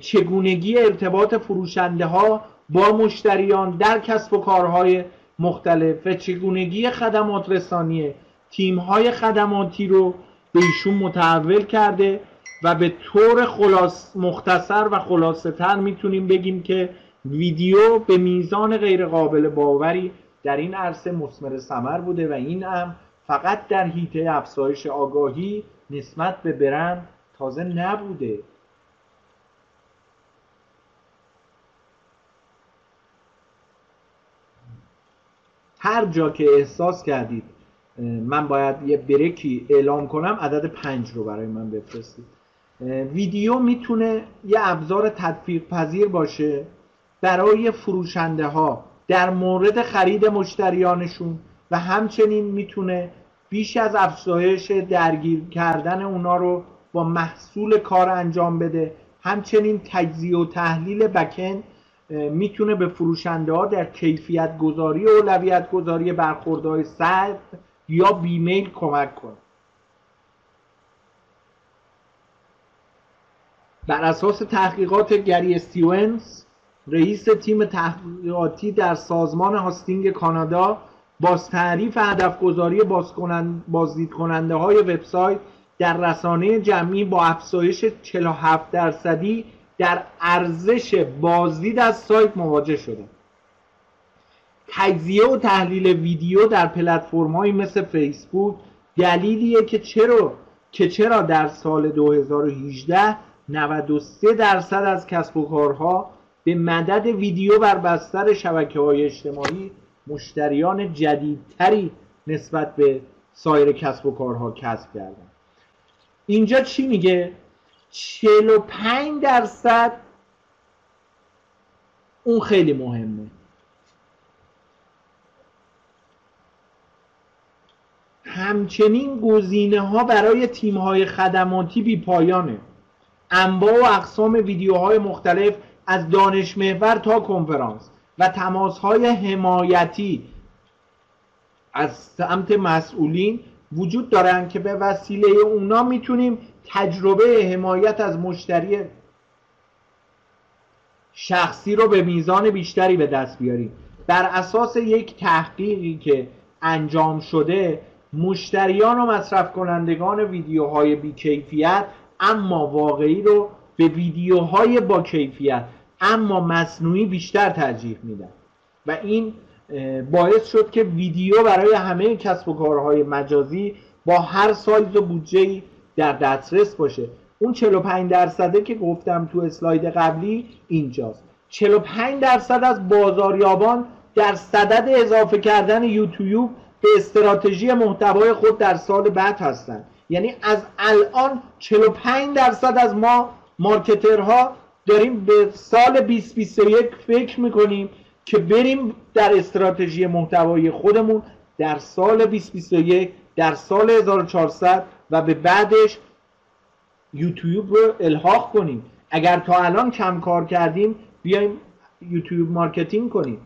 چگونگی ارتباط فروشنده ها با مشتریان در کسب و کارهای مختلف و چگونگی خدمات رسانیه تیم های خدماتی رو به ایشون متحول کرده و به طور خلاص مختصر و خلاصه تر می‌تونیم بگیم که ویدیو به میزان غیر قابل باوری در این عرصه مسمر سمر بوده و این هم فقط در حیطه افزایش آگاهی نسبت به برند تازه نبوده. هر جا که احساس کردید من باید یه بریکی اعلام کنم عدد پنج رو برای من بفرستید. ویدیو می‌تونه یه ابزار تطبیق پذیر باشه. برای فروشنده ها در مورد خرید مشتریانشون و همچنین می‌تونه بیش از افزایش درگیر کردن اونا رو با محصول کار انجام بده. همچنین تجزیه و تحلیل بکن می‌تونه به فروشنده ها در کیفیت گذاری و اولویت گذاری برخوردهای سرد یا بیمیل کمک کنه. بر اساس تحقیقات گری استیونز رئیس تیم تحقیقاتی در سازمان هاستینگ کانادا باز تعریف هدف گذاری بازدید کننده های وبسایت در رسانه جمعی با افزایش 47 درصدی در ارزش بازدید از سایت مواجه شده. تجزیه و تحلیل ویدیو در پلتفرم‌هایی مثل فیسبوک دلیلیه که چرا که چرا در سال 2018 93 درصد از کسب و کارها به مدد ویدیو بر بستر شبکه های اجتماعی مشتریان جدیدتری نسبت به سایر کسب و کارها کسب کردن. اینجا چی میگه؟ 45 درصد اون خیلی مهمه. همچنین گزینه ها برای تیم های خدماتی بی پایانه انواع و اقسام ویدیوهای مختلف از دانش محور تا کنفرانس و تماس های حمایتی از سمت مسئولین وجود دارن که به وسیله اونا می‌تونیم تجربه حمایت از مشتری شخصی رو به میزان بیشتری به دست بیاریم. بر اساس یک تحقیقی که انجام شده مشتریان و مصرف کنندگان ویدیوهای بیکیفیت اما واقعی رو به ویدیوهای با کیفیت اما مصنوعی بیشتر ترجیح میدن. و این باعث شد که ویدیو برای همه کسب و کارهای مجازی با هر سایز و بودجه در دسترس باشه. اون 45 درصده که گفتم تو اسلاید قبلی اینجاست. 45 درصد از بازاریابان در صدد اضافه کردن یوتیوب به استراتژی محتوای خود در سال بعد هستند یعنی از الان 45 درصد از ما مارکترها داریم به سال 2021 فکر می‌کنیم که بریم در استراتژی محتوای خودمون در سال 2021 در سال 1400 و به بعدش یوتیوب رو الحاق کنیم. اگر تا الان کم کار کردیم بیایم یوتیوب marketing کنیم.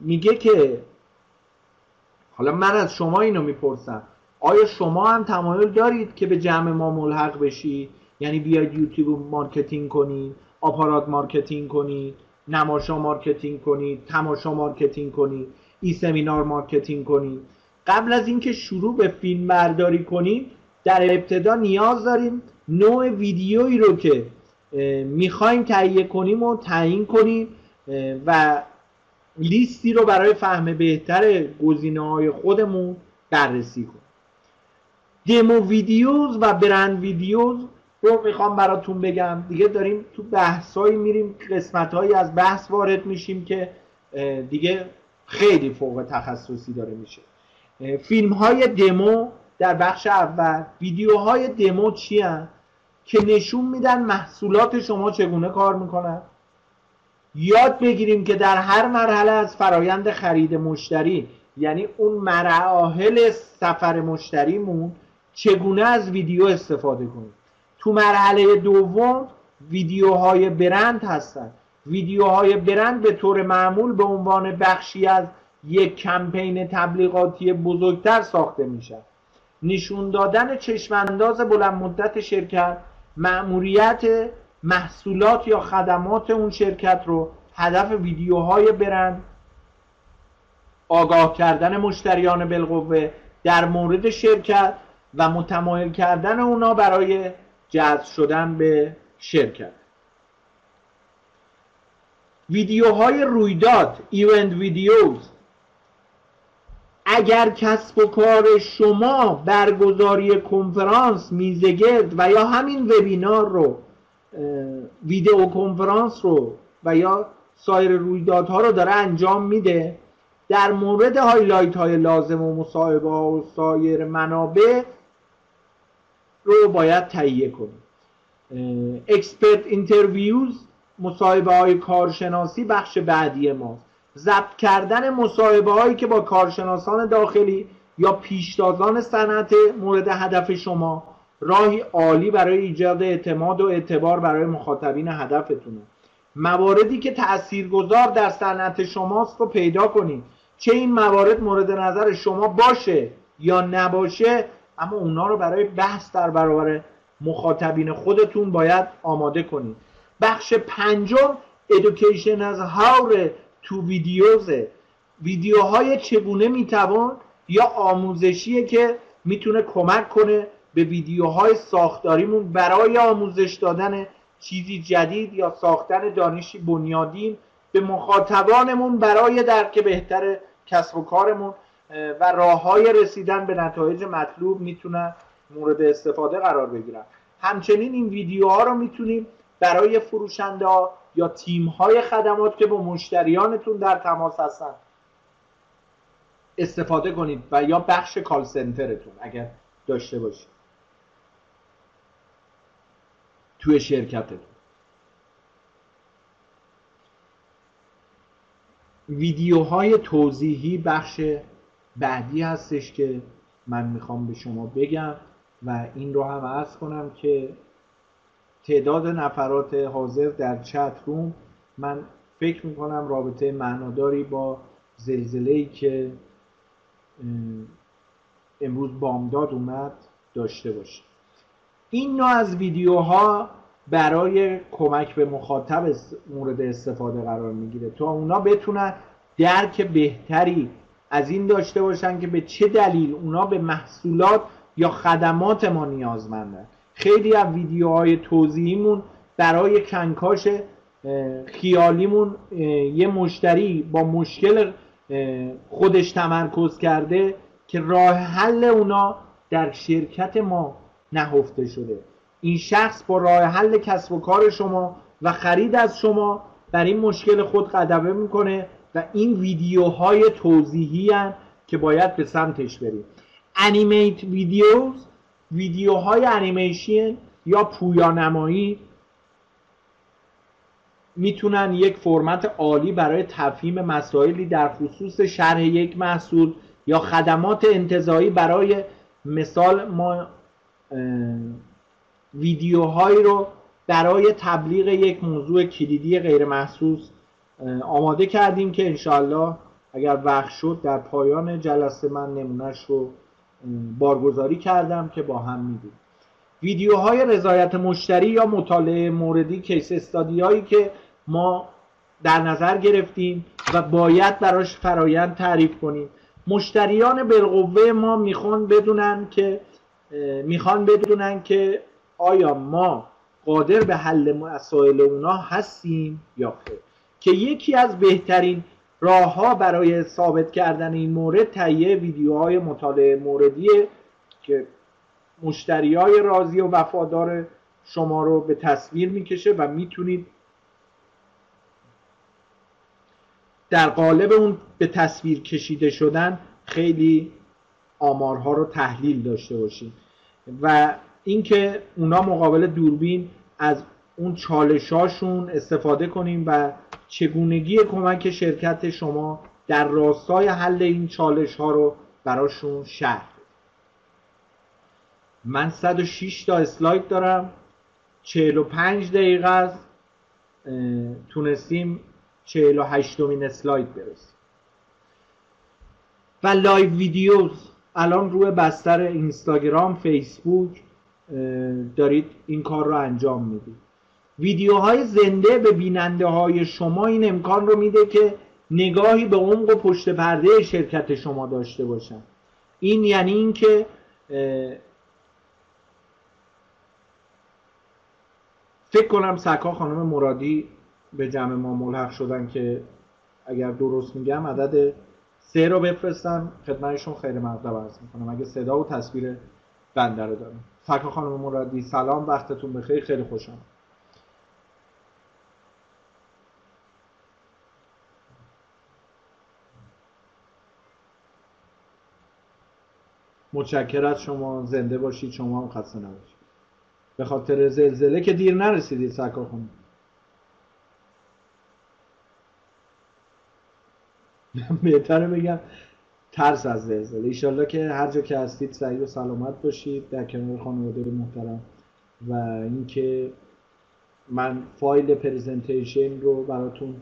میگه که حالا من از شما اینو می‌پرسم. آیا شما هم تمایل دارید که به جمع ما ملحق بشید یعنی بیاید یوتیوب marketing کنید آپارات marketing کنید نماشا marketing کنید تماشا marketing کنید ای سمینار marketing کنید. قبل از اینکه شروع به فیلم برداری کنید در ابتدا نیاز داریم نوع ویدیویی رو که می‌خوایم تهیه کنیم و تعیین کنیم و لیستی رو برای فهم بهتر گزینه های خودمون بررسی کنیم. دمو ویدیوز و برند ویدیوز رو می‌خوام براتون بگم. دیگه داریم تو بحثایی میریم قسمت هایی از بحث وارد میشیم که دیگه خیلی فوق تخصصی داره میشه. فیلم های دمو در بخش اول ویدیوهای دمو چی؟ که نشون میدن محصولات شما چگونه کار می‌کنن. یاد بگیریم که در هر مرحله از فرایند خرید مشتری یعنی اون مراحل سفر مشتریمون چگونه از ویدیو استفاده کنیم. تو مرحله دوم ویدیوهای برند هستن. ویدیوهای برند به طور معمول به عنوان بخشی از یک کمپین تبلیغاتی بزرگتر ساخته میشن نشون دادن چشمانداز بلند مدت شرکت مأموریت محصولات یا خدمات اون شرکت رو هدف ویدیوهای برند آگاه کردن مشتریان بالقوه در مورد شرکت و متمایل کردن اونا برای جذب شدن به شرکت. ویدیوهای رویداد ایونت ویدیوز اگر کسب و کار شما برگزاری کنفرانس میزگرد و یا همین وبینار رو ویدیو کنفرانس رو و یا سایر رویدادها رو داره انجام میده در مورد highlight های لازم و مصاحبه ها و سایر منابع رو باید تهیه کنیم expert interviews مصاحبه های کارشناسی بخش بعدی ماست. ضبط کردن مصاحبه هایی که با کارشناسان داخلی یا پیشتازان صنعت مورد هدف شما راهی عالی برای ایجاد اعتماد و اعتبار برای مخاطبین هدفتونه. مواردی که تاثیرگذار در صنعت شماست رو پیدا کنید. چه این موارد مورد نظر شما باشه یا نباشه اما اونا رو برای بحث در برابر مخاطبین خودتون باید آماده کنید. بخش پنجم education از how to videos ویدیوهای چگونه می‌توان یا آموزشیه که می‌تونه کمک کنه به ویدیوهای ساختاریمون برای آموزش دادن چیزی جدید یا ساختن دانشی بنیادین به مخاطبانمون برای درک بهتر کسب و کارمون. و راه های رسیدن به نتایج مطلوب می‌تونن مورد استفاده قرار بگیرن. همچنین این ویدیوها رو می‌تونیم برای فروشنده ها یا تیم های خدمات که با مشتریانتون در تماس هستن استفاده کنید و یا بخش کال سنترتون اگر داشته باشید. توی شرکتتون. ویدیوهای توضیحی بخش بعدی هستش که من می‌خوام به شما بگم و این رو هم عرض کنم که تعداد نفرات حاضر در چت روم من فکر می‌کنم رابطه معناداری با زلزله که امروز بامداد اومد داشته باشه. این نوع از ویدیوها برای کمک به مخاطب مورد استفاده قرار می‌گیره تا اونا بتونن درک بهتری از این داشته باشن که به چه دلیل اونا به محصولات یا خدمات ما نیازمندن. خیلی از ویدیوهای توضیحیمون برای کنکاش خیالیمون یه مشتری با مشکل خودش تمرکز کرده که راه حل اونا در شرکت ما نهفته شده. این شخص با راه حل کسب و کار شما و خرید از شما بر این مشکل خود قدمه می‌کنه و این ویدیوهای توضیحی هن که باید به سمتش بریم. انیمیت ویدیوز ویدیوهای انیمیشن یا پویانمایی می‌تونن یک فرمت عالی برای تفهیم مسائلی در خصوص شرح یک محصول یا خدمات انتظایی برای مثال ما ویدیوهایی رو برای تبلیغ یک موضوع کلیدی غیر محسوس آماده کردیم که انشاءالله اگر وقت شد در پایان جلسه من نمونهش رو بارگذاری کردم که با هم میدیم ویدیوهای رضایت مشتری یا مطالعه موردی کیس استادی هایی که ما در نظر گرفتیم و باید براش فرایند تعریف کنیم. مشتریان بالقوه ما می‌خوان بدونن که می‌خوان بدونن که آیا ما قادر به حل مسائل اونا هستیم یا خیر که یکی از بهترین راه ها برای ثابت کردن این مورد تهیه ویدیوهای مطالعه موردیه که مشتری های راضی و وفادار شما رو به تصویر می‌کشه و می‌تونید در قالب اون به تصویر کشیده شدن خیلی آمارها رو تحلیل داشته باشید و اینکه اونا مقابل دوربین از اون چالشاشون استفاده کنیم و چگونگی کمک شرکت شما در راستای حل این چالش ها رو براشون شرح من 106 تا اسلاید دارم 45 دقیقه است. تونستیم 48 دومین اسلاید برسیم. و live videos الان روی بستر اینستاگرام فیسبوک دارید این کار رو انجام می‌دید. ویدیوهای زنده به بیننده های شما این امکان رو میده که نگاهی به عمق و پشت پرده شرکت شما داشته باشن. این یعنی اینکه فکر کنم سکا خانم مرادی به جمع ما ملحق شدن که اگر درست میگم عدد سه رو بفرستم خدمتشون خیلی مطلب عرض می‌کنم. اگه صدا و تصویر بنده رو دارم. سکا خانم مرادی سلام وقتتون بخیر. خیلی خوشم متشکر از شما. زنده باشید. شما هم خسته نباشید. به خاطر زلزله که دیر نرسیدید سکا خانم بهتره بگم ترس از زلزله. ایشالله که هر جا که هستید سعی و سلامت باشید. در کنار خانواده محترم. و اینکه من فایل پرزنتیشن رو براتون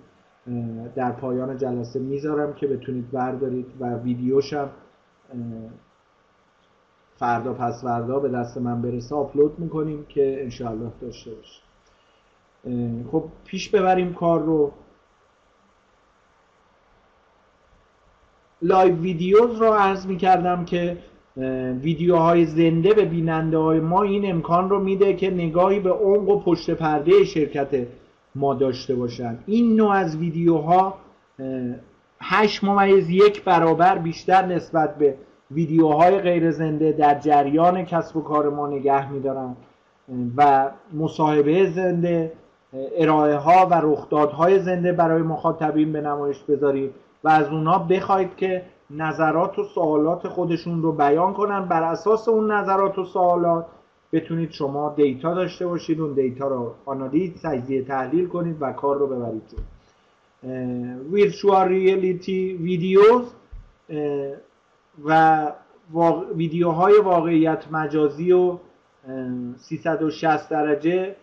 در پایان جلسه می‌ذارم که بتونید بردارید و ویدیوشم فردا پس فردا به دست من برسه آپلود می‌کنیم که انشاءالله داشته باشیم خب پیش ببریم کار رو. live videos رو عرض می کردم که ویدیوهای زنده به بیننده های ما این امکان رو میده که نگاهی به عمق و پشت پرده شرکت ما داشته باشن. این نوع از ویدیوها هشت ممیز یک برابر بیشتر نسبت به ویدیوهای غیر زنده در جریان کسب و کار ما نگه میدارن و مصاحبه زنده ارائه ها و رخدادهای زنده برای مخاطبین به نمایش بذارید و از اونا بخواید که نظرات و سوالات خودشون رو بیان کنن. بر اساس اون نظرات و سوالات بتونید شما دیتا داشته باشید اون دیتا رو آنالیز تجزیه تحلیل کنید و کار رو ببرید ویرچوال ریالیتی ویدیوز و ویدیوهای واقعیت مجازی و 360 درجه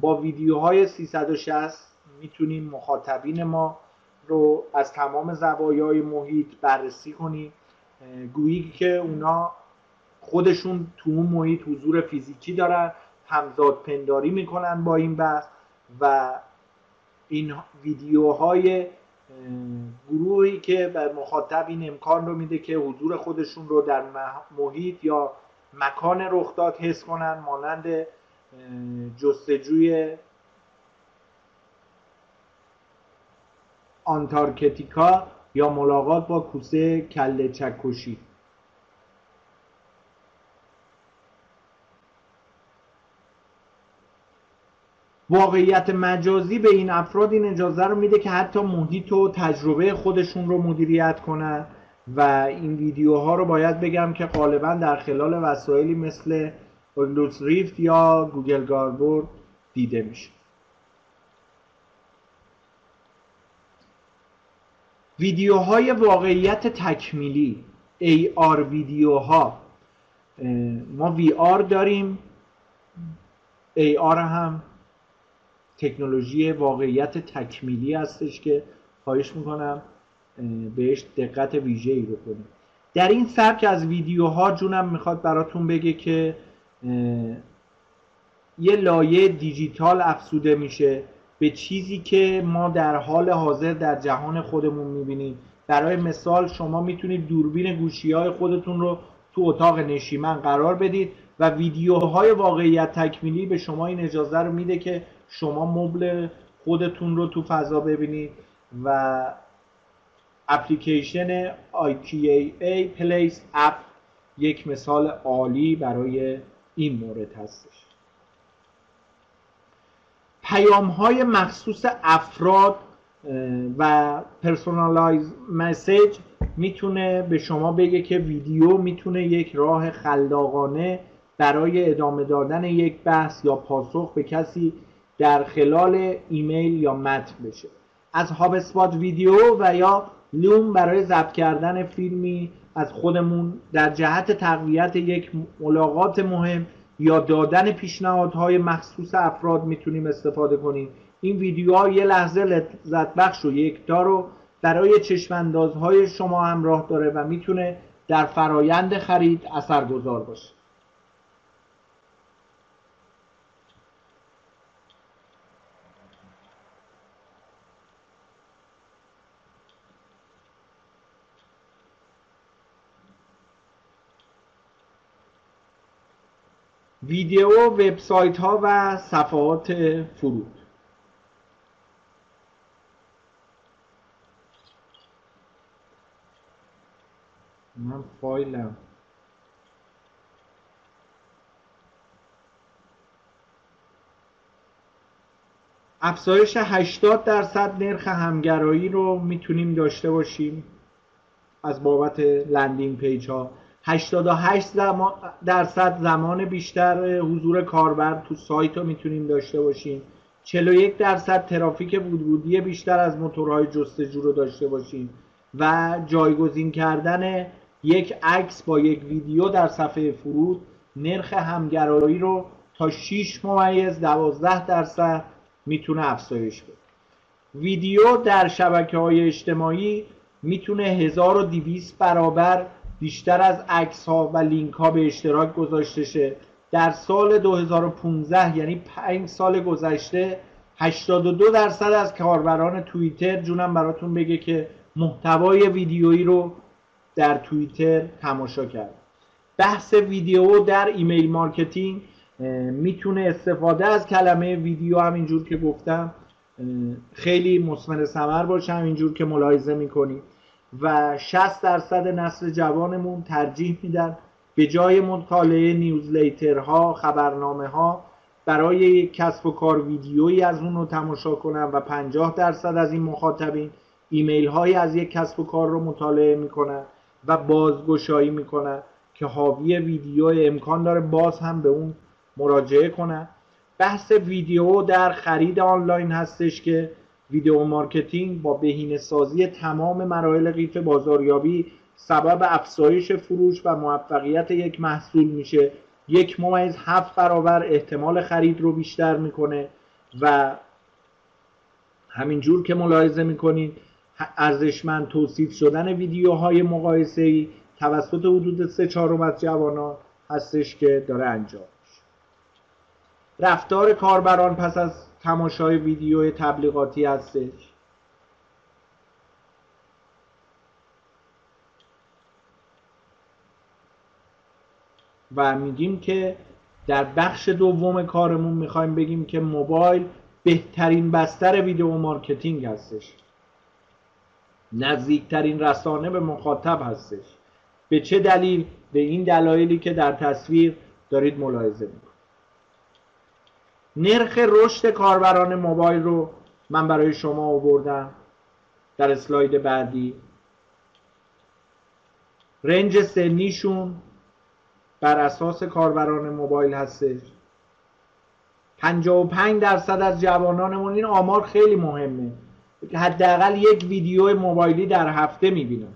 با ویدیوهای 360 می‌تونیم مخاطبین ما رو از تمام زوایای محیط بررسی کنیم. گویی که اونا خودشون تو اون محیط حضور فیزیکی دارن همزاد پنداری می‌کنن با این بحث و این ویدیوهای گروهی که به مخاطب این امکان رو میده که حضور خودشون رو در محیط یا مکان رخداد حس کنن مانند جستجوی آنتارکتیکا یا ملاقات با کوسه کله چکشی. واقعیت مجازی به این افراد این اجازه رو میده که حتی محیط و تجربه خودشون رو مدیریت کنن. و این ویدیوها رو باید بگم که غالبا در خلال وسایلی مثل اوگلوس ریفت یا گوگل گاربورد دیده میشه. ویدیوهای واقعیت تکمیلی AR ویدیوها. ما VR داریم. AR هم تکنولوژی واقعیت تکمیلی هستش که خواهش می‌کنم بهش دقت ویژه ای بکنیم. در این سبک از ویدیوها جونم می‌خواد براتون بگه که یه لایه دیجیتال افسوده میشه به چیزی که ما در حال حاضر در جهان خودمون می‌بینیم. برای مثال شما می‌تونید دوربین گوشی های خودتون رو تو اتاق نشیمن قرار بدید و ویدیوهای واقعیت تکمیلی به شما این اجازه رو میده که شما مبل خودتون رو تو فضا ببینید و اپلیکیشن IKEA Place app یک مثال عالی برای این مورد هستش. پیام های مخصوص افراد و personalized message می‌تونه به شما بگه که ویدیو می‌تونه یک راه خلاقانه برای ادامه دادن یک بحث یا پاسخ به کسی در خلال ایمیل یا متن بشه. از هاب اسپات ویدیو و یا لوم برای ضبط کردن فیلمی از خودمون در جهت تقویت یک ملاقات مهم یا دادن پیشنهادهای مخصوص افراد می‌تونیم استفاده کنیم. این ویدیوها یه لحظه لذت بخش و یکتا رو برای چشماندازهای شما همراه داره و می‌تونه در فرایند خرید اثرگذار باشه. ویدیو وبسایت ها و صفحات فرود. من فایلم. افزایش 80 درصد نرخ همگرایی رو می‌تونیم داشته باشیم از بابت landing page ها. 88 درصد زمان بیشتر حضور کاربر تو سایت رو می‌تونیم داشته باشیم 41 درصد ترافیک ورودی بیشتر از موتورهای جستجو رو داشته باشیم و جایگزین کردن یک عکس با یک ویدیو در صفحه فرود نرخ همگرایی رو تا 6 ممیز 12 درصد می‌تونه افزایش بده. ویدیو در شبکه های اجتماعی می‌تونه 1200 برابر بیشتر از عکس ها و لینک ها به اشتراک گذاشته شه. در سال 2015 یعنی 5 سال گذشته 82 درصد از کاربران توییتر جونم براتون بگه که محتوای ویدیویی رو در توییتر تماشا کرد. بحث ویدیو در email marketing می‌تونه استفاده از کلمه ویدیو همینجور که گفتم خیلی مثمر ثمر باشه همینجور که ملاحظه می‌کنیم و 60 درصد نسل جوانمون ترجیح میدن به جای مطالعه نیوزلیترها خبرنامه ها برای کسب و کار ویدیویی از اون رو تماشا کنن و 50 درصد از این مخاطبین ایمیل های از یک کسب و کار رو مطالعه می‌کنن و بازگشایی می‌کنن که حاوی ویدیو امکان داره باز هم به اون مراجعه کنن. بحث ویدیو در خرید آنلاین هستش که video marketing با بهینه سازی تمام مراحل قیف بازاریابی سبب افزایش فروش و موفقیت یک محصول میشه. یک ممیز هفت برابر احتمال خرید رو بیشتر می‌کنه و همینجور که ملاحظه می‌کنید ارزشمند توصیف شدن ویدیوهای مقایسه ای توسط حدود سه چهارم از جوانان هستش که داره انجام میشه رفتار کاربران پس از تماشای ویدیو تبلیغاتی هستش. و میگیم که در بخش دوم کارمون می‌خوایم بگیم که موبایل بهترین بستر video marketing هستش. نزدیکترین رسانه به مخاطب هستش. به چه دلیل؟ به این دلایلی که در تصویر دارید ملاحظه می‌کنید. نرخ رشد کاربران موبایل رو من برای شما آوردم در اسلاید بعدی. رنج سنیشون بر اساس کاربران موبایل هستش. 55 درصد از جوانانمون این آمار خیلی مهمه. حداقل یک ویدیو موبایلی در هفته می‌بینن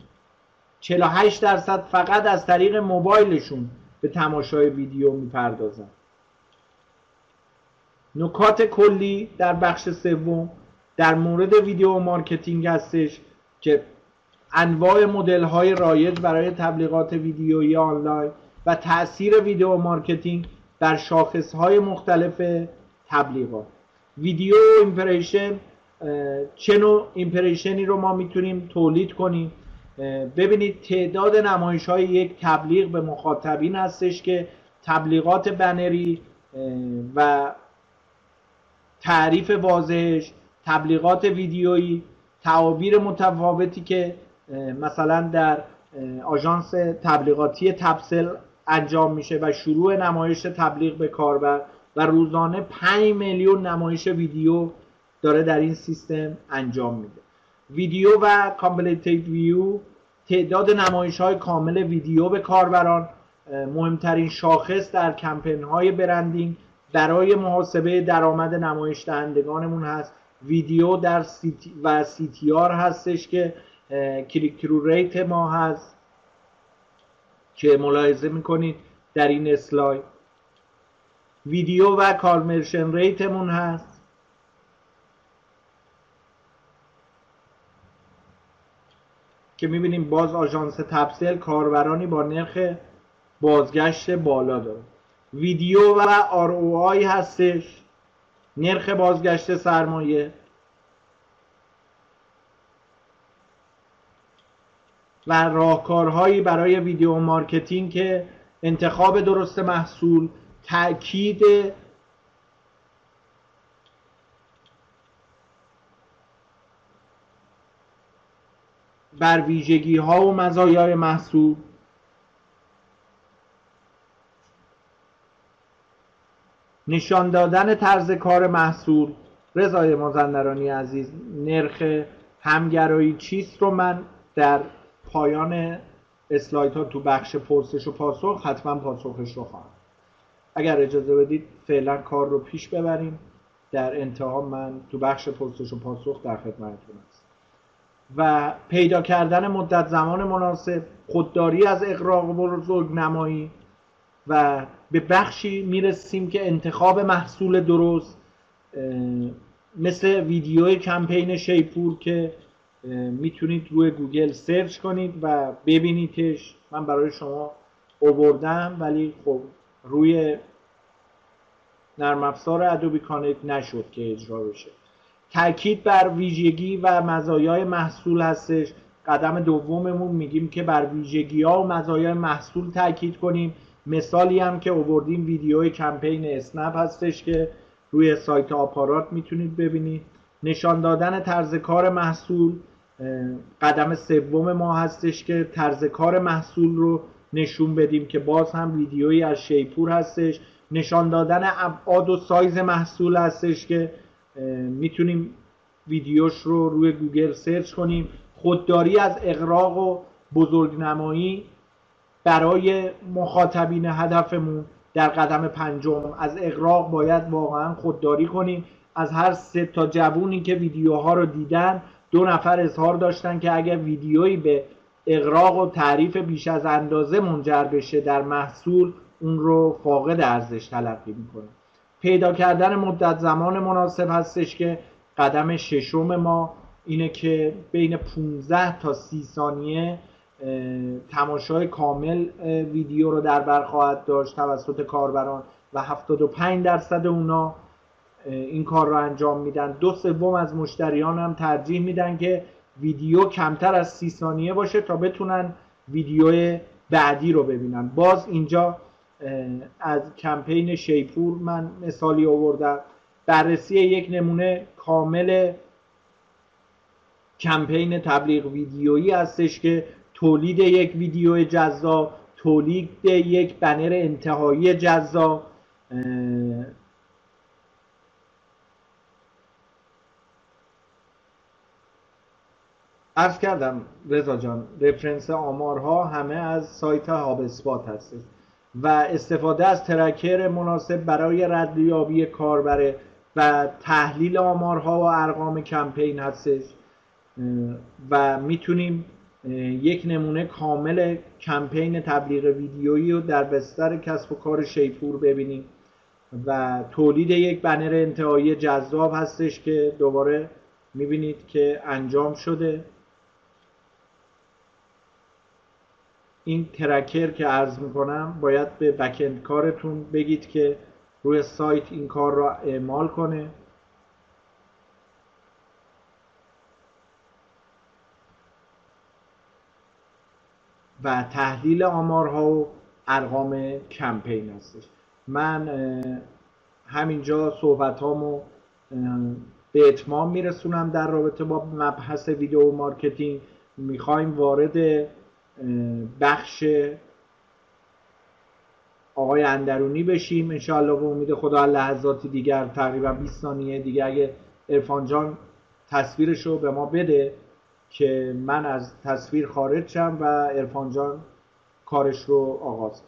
48 درصد فقط از طریق موبایلشون به تماشای ویدیو می‌پردازن. نکات کلی در بخش سوم در مورد video marketing هستش که انواع مدل های رایج برای تبلیغات ویدیویی آنلاین و تاثیر video marketing بر شاخص های مختلف تبلیغات. video impression چه نوع impression ی رو ما می‌تونیم تولید کنیم؟ ببینید تعداد نمایش های یک تبلیغ به مخاطبین هستش که تبلیغات بنری و تعریف واضحش تبلیغات ویدیویی تعابیر متفاوتی که مثلا در آژانس تبلیغاتی تپسل انجام میشه و شروع نمایش تبلیغ به کاربر و روزانه 5 میلیون نمایش ویدیو داره در این سیستم انجام میده. ویدیو و completed view تعداد نمایش های کامل ویدیو به کاربران مهمترین شاخص در کمپین های branding برای محاسبه درآمد نمایش دهندگانمون هست. ویدیو در سی و CTR هستش که click-through rate ما هست که ملاحظه می‌کنید در این اسلاید. ویدیو و conversion rate مون هست. که می‌بینیم باز آژانس تپسل کاربرانی با نرخ بازگشت بالا داره. ویدیو و ROI هستش. نرخ بازگشت سرمایه. و راهکارهایی برای video marketing که انتخاب درست محصول تاکید بر ویژگی ها و مزایای محصول. نشان دادن طرز کار محصول. رضای مازندرانی عزیز نرخ همگرایی چیست رو من در پایان اسلاید ها تو بخش پرسش و پاسخ حتما پاسخش رو خواهم. اگر اجازه بدید فعلا کار رو پیش ببریم. در انتها من تو بخش پرسش و پاسخ در خدمتتون هستم. و پیدا کردن مدت زمان مناسب خودداری از اقراق بزرگ نمایی و به بخشی می‌رسیم که انتخاب محصول درست مثل ویدیو کمپین شیپور که می‌تونید روی گوگل search کنید و ببینیدش. من برای شما اووردم ولی خب روی نرم افزار Adobe Connect نشد که اجرا بشه. تاکید بر ویژگی و مزایای محصول هستش. قدم دوممون میگیم که بر ویژگی ها و مزایای محصول تاکید کنیم. مثالی هم که اووردیم ویدیو کمپین اسنپ هستش که روی سایت آپارات می‌تونید ببینید. نشان دادن طرز کار محصول قدم سوم ما هستش که طرز کار محصول رو نشون بدیم که باز هم ویدیویی از شیپور هستش. نشان دادن ابعاد و سایز محصول هستش که می‌تونیم ویدیوش رو روی گوگل search کنیم. خودداری از اغراق و بزرگنمایی برای مخاطبین هدفمون در قدم پنجم. از اقراق باید واقعا خودداری کنیم. از هر سه تا جوونی که ویدیوها رو دیدن دو نفر اظهار داشتن که اگر ویدیویی به اقراق و تعریف بیش از اندازه منجر بشه در محصول اون رو فاقد ارزش تلقی می‌کنه. پیدا کردن مدت زمان مناسب هستش که قدم ششم ما اینه که بین 15 تا 30 ثانیه تماشای کامل ویدیو رو در بر خواهد داشت توسط کاربران و 75 درصد اونا این کار رو انجام میدن. دو سوم از مشتریان هم ترجیح میدن که ویدیو کمتر از سی ثانیه باشه تا بتونن ویدیو بعدی رو ببینن. باز اینجا از کمپین شیپور من مثالی آوردم. بررسی یک نمونه کامل کمپین تبلیغ ویدیویی هستش که تولید یک ویدیو جذاب تولید یک بنر انتهایی جذاب عرض کردم رضا جان رفرنس آمارها همه از سایت هاب اسپات هستش و استفاده از ترکر مناسب برای ردیابی کاربره و تحلیل آمارها و ارقام کمپین هستش و می‌تونیم یک نمونه کامل کمپین تبلیغ ویدیویی رو در بستر کسب و کار شیپور ببینیم. و تولید یک بنر انتهایی جذاب هستش که دوباره می‌بینید که انجام شده. این ترکر که عرض می‌کنم باید به بکند کارتون بگید که روی سایت این کار را اعمال کنه. و تحلیل آمارها و ارقام کمپین هستش. من همینجا صحبت هامو به اتمام میرسونم در رابطه با مبحث video marketing. می‌خوایم وارد بخش آقای اندرونی بشیم. انشاءالله به امید خدا لحظاتی دیگر تقریبا 20 ثانیه دیگه اگه ارفان جان تصویرش به ما بده. که من از تصویر خارج شم و ارفان جان کارش رو آغاز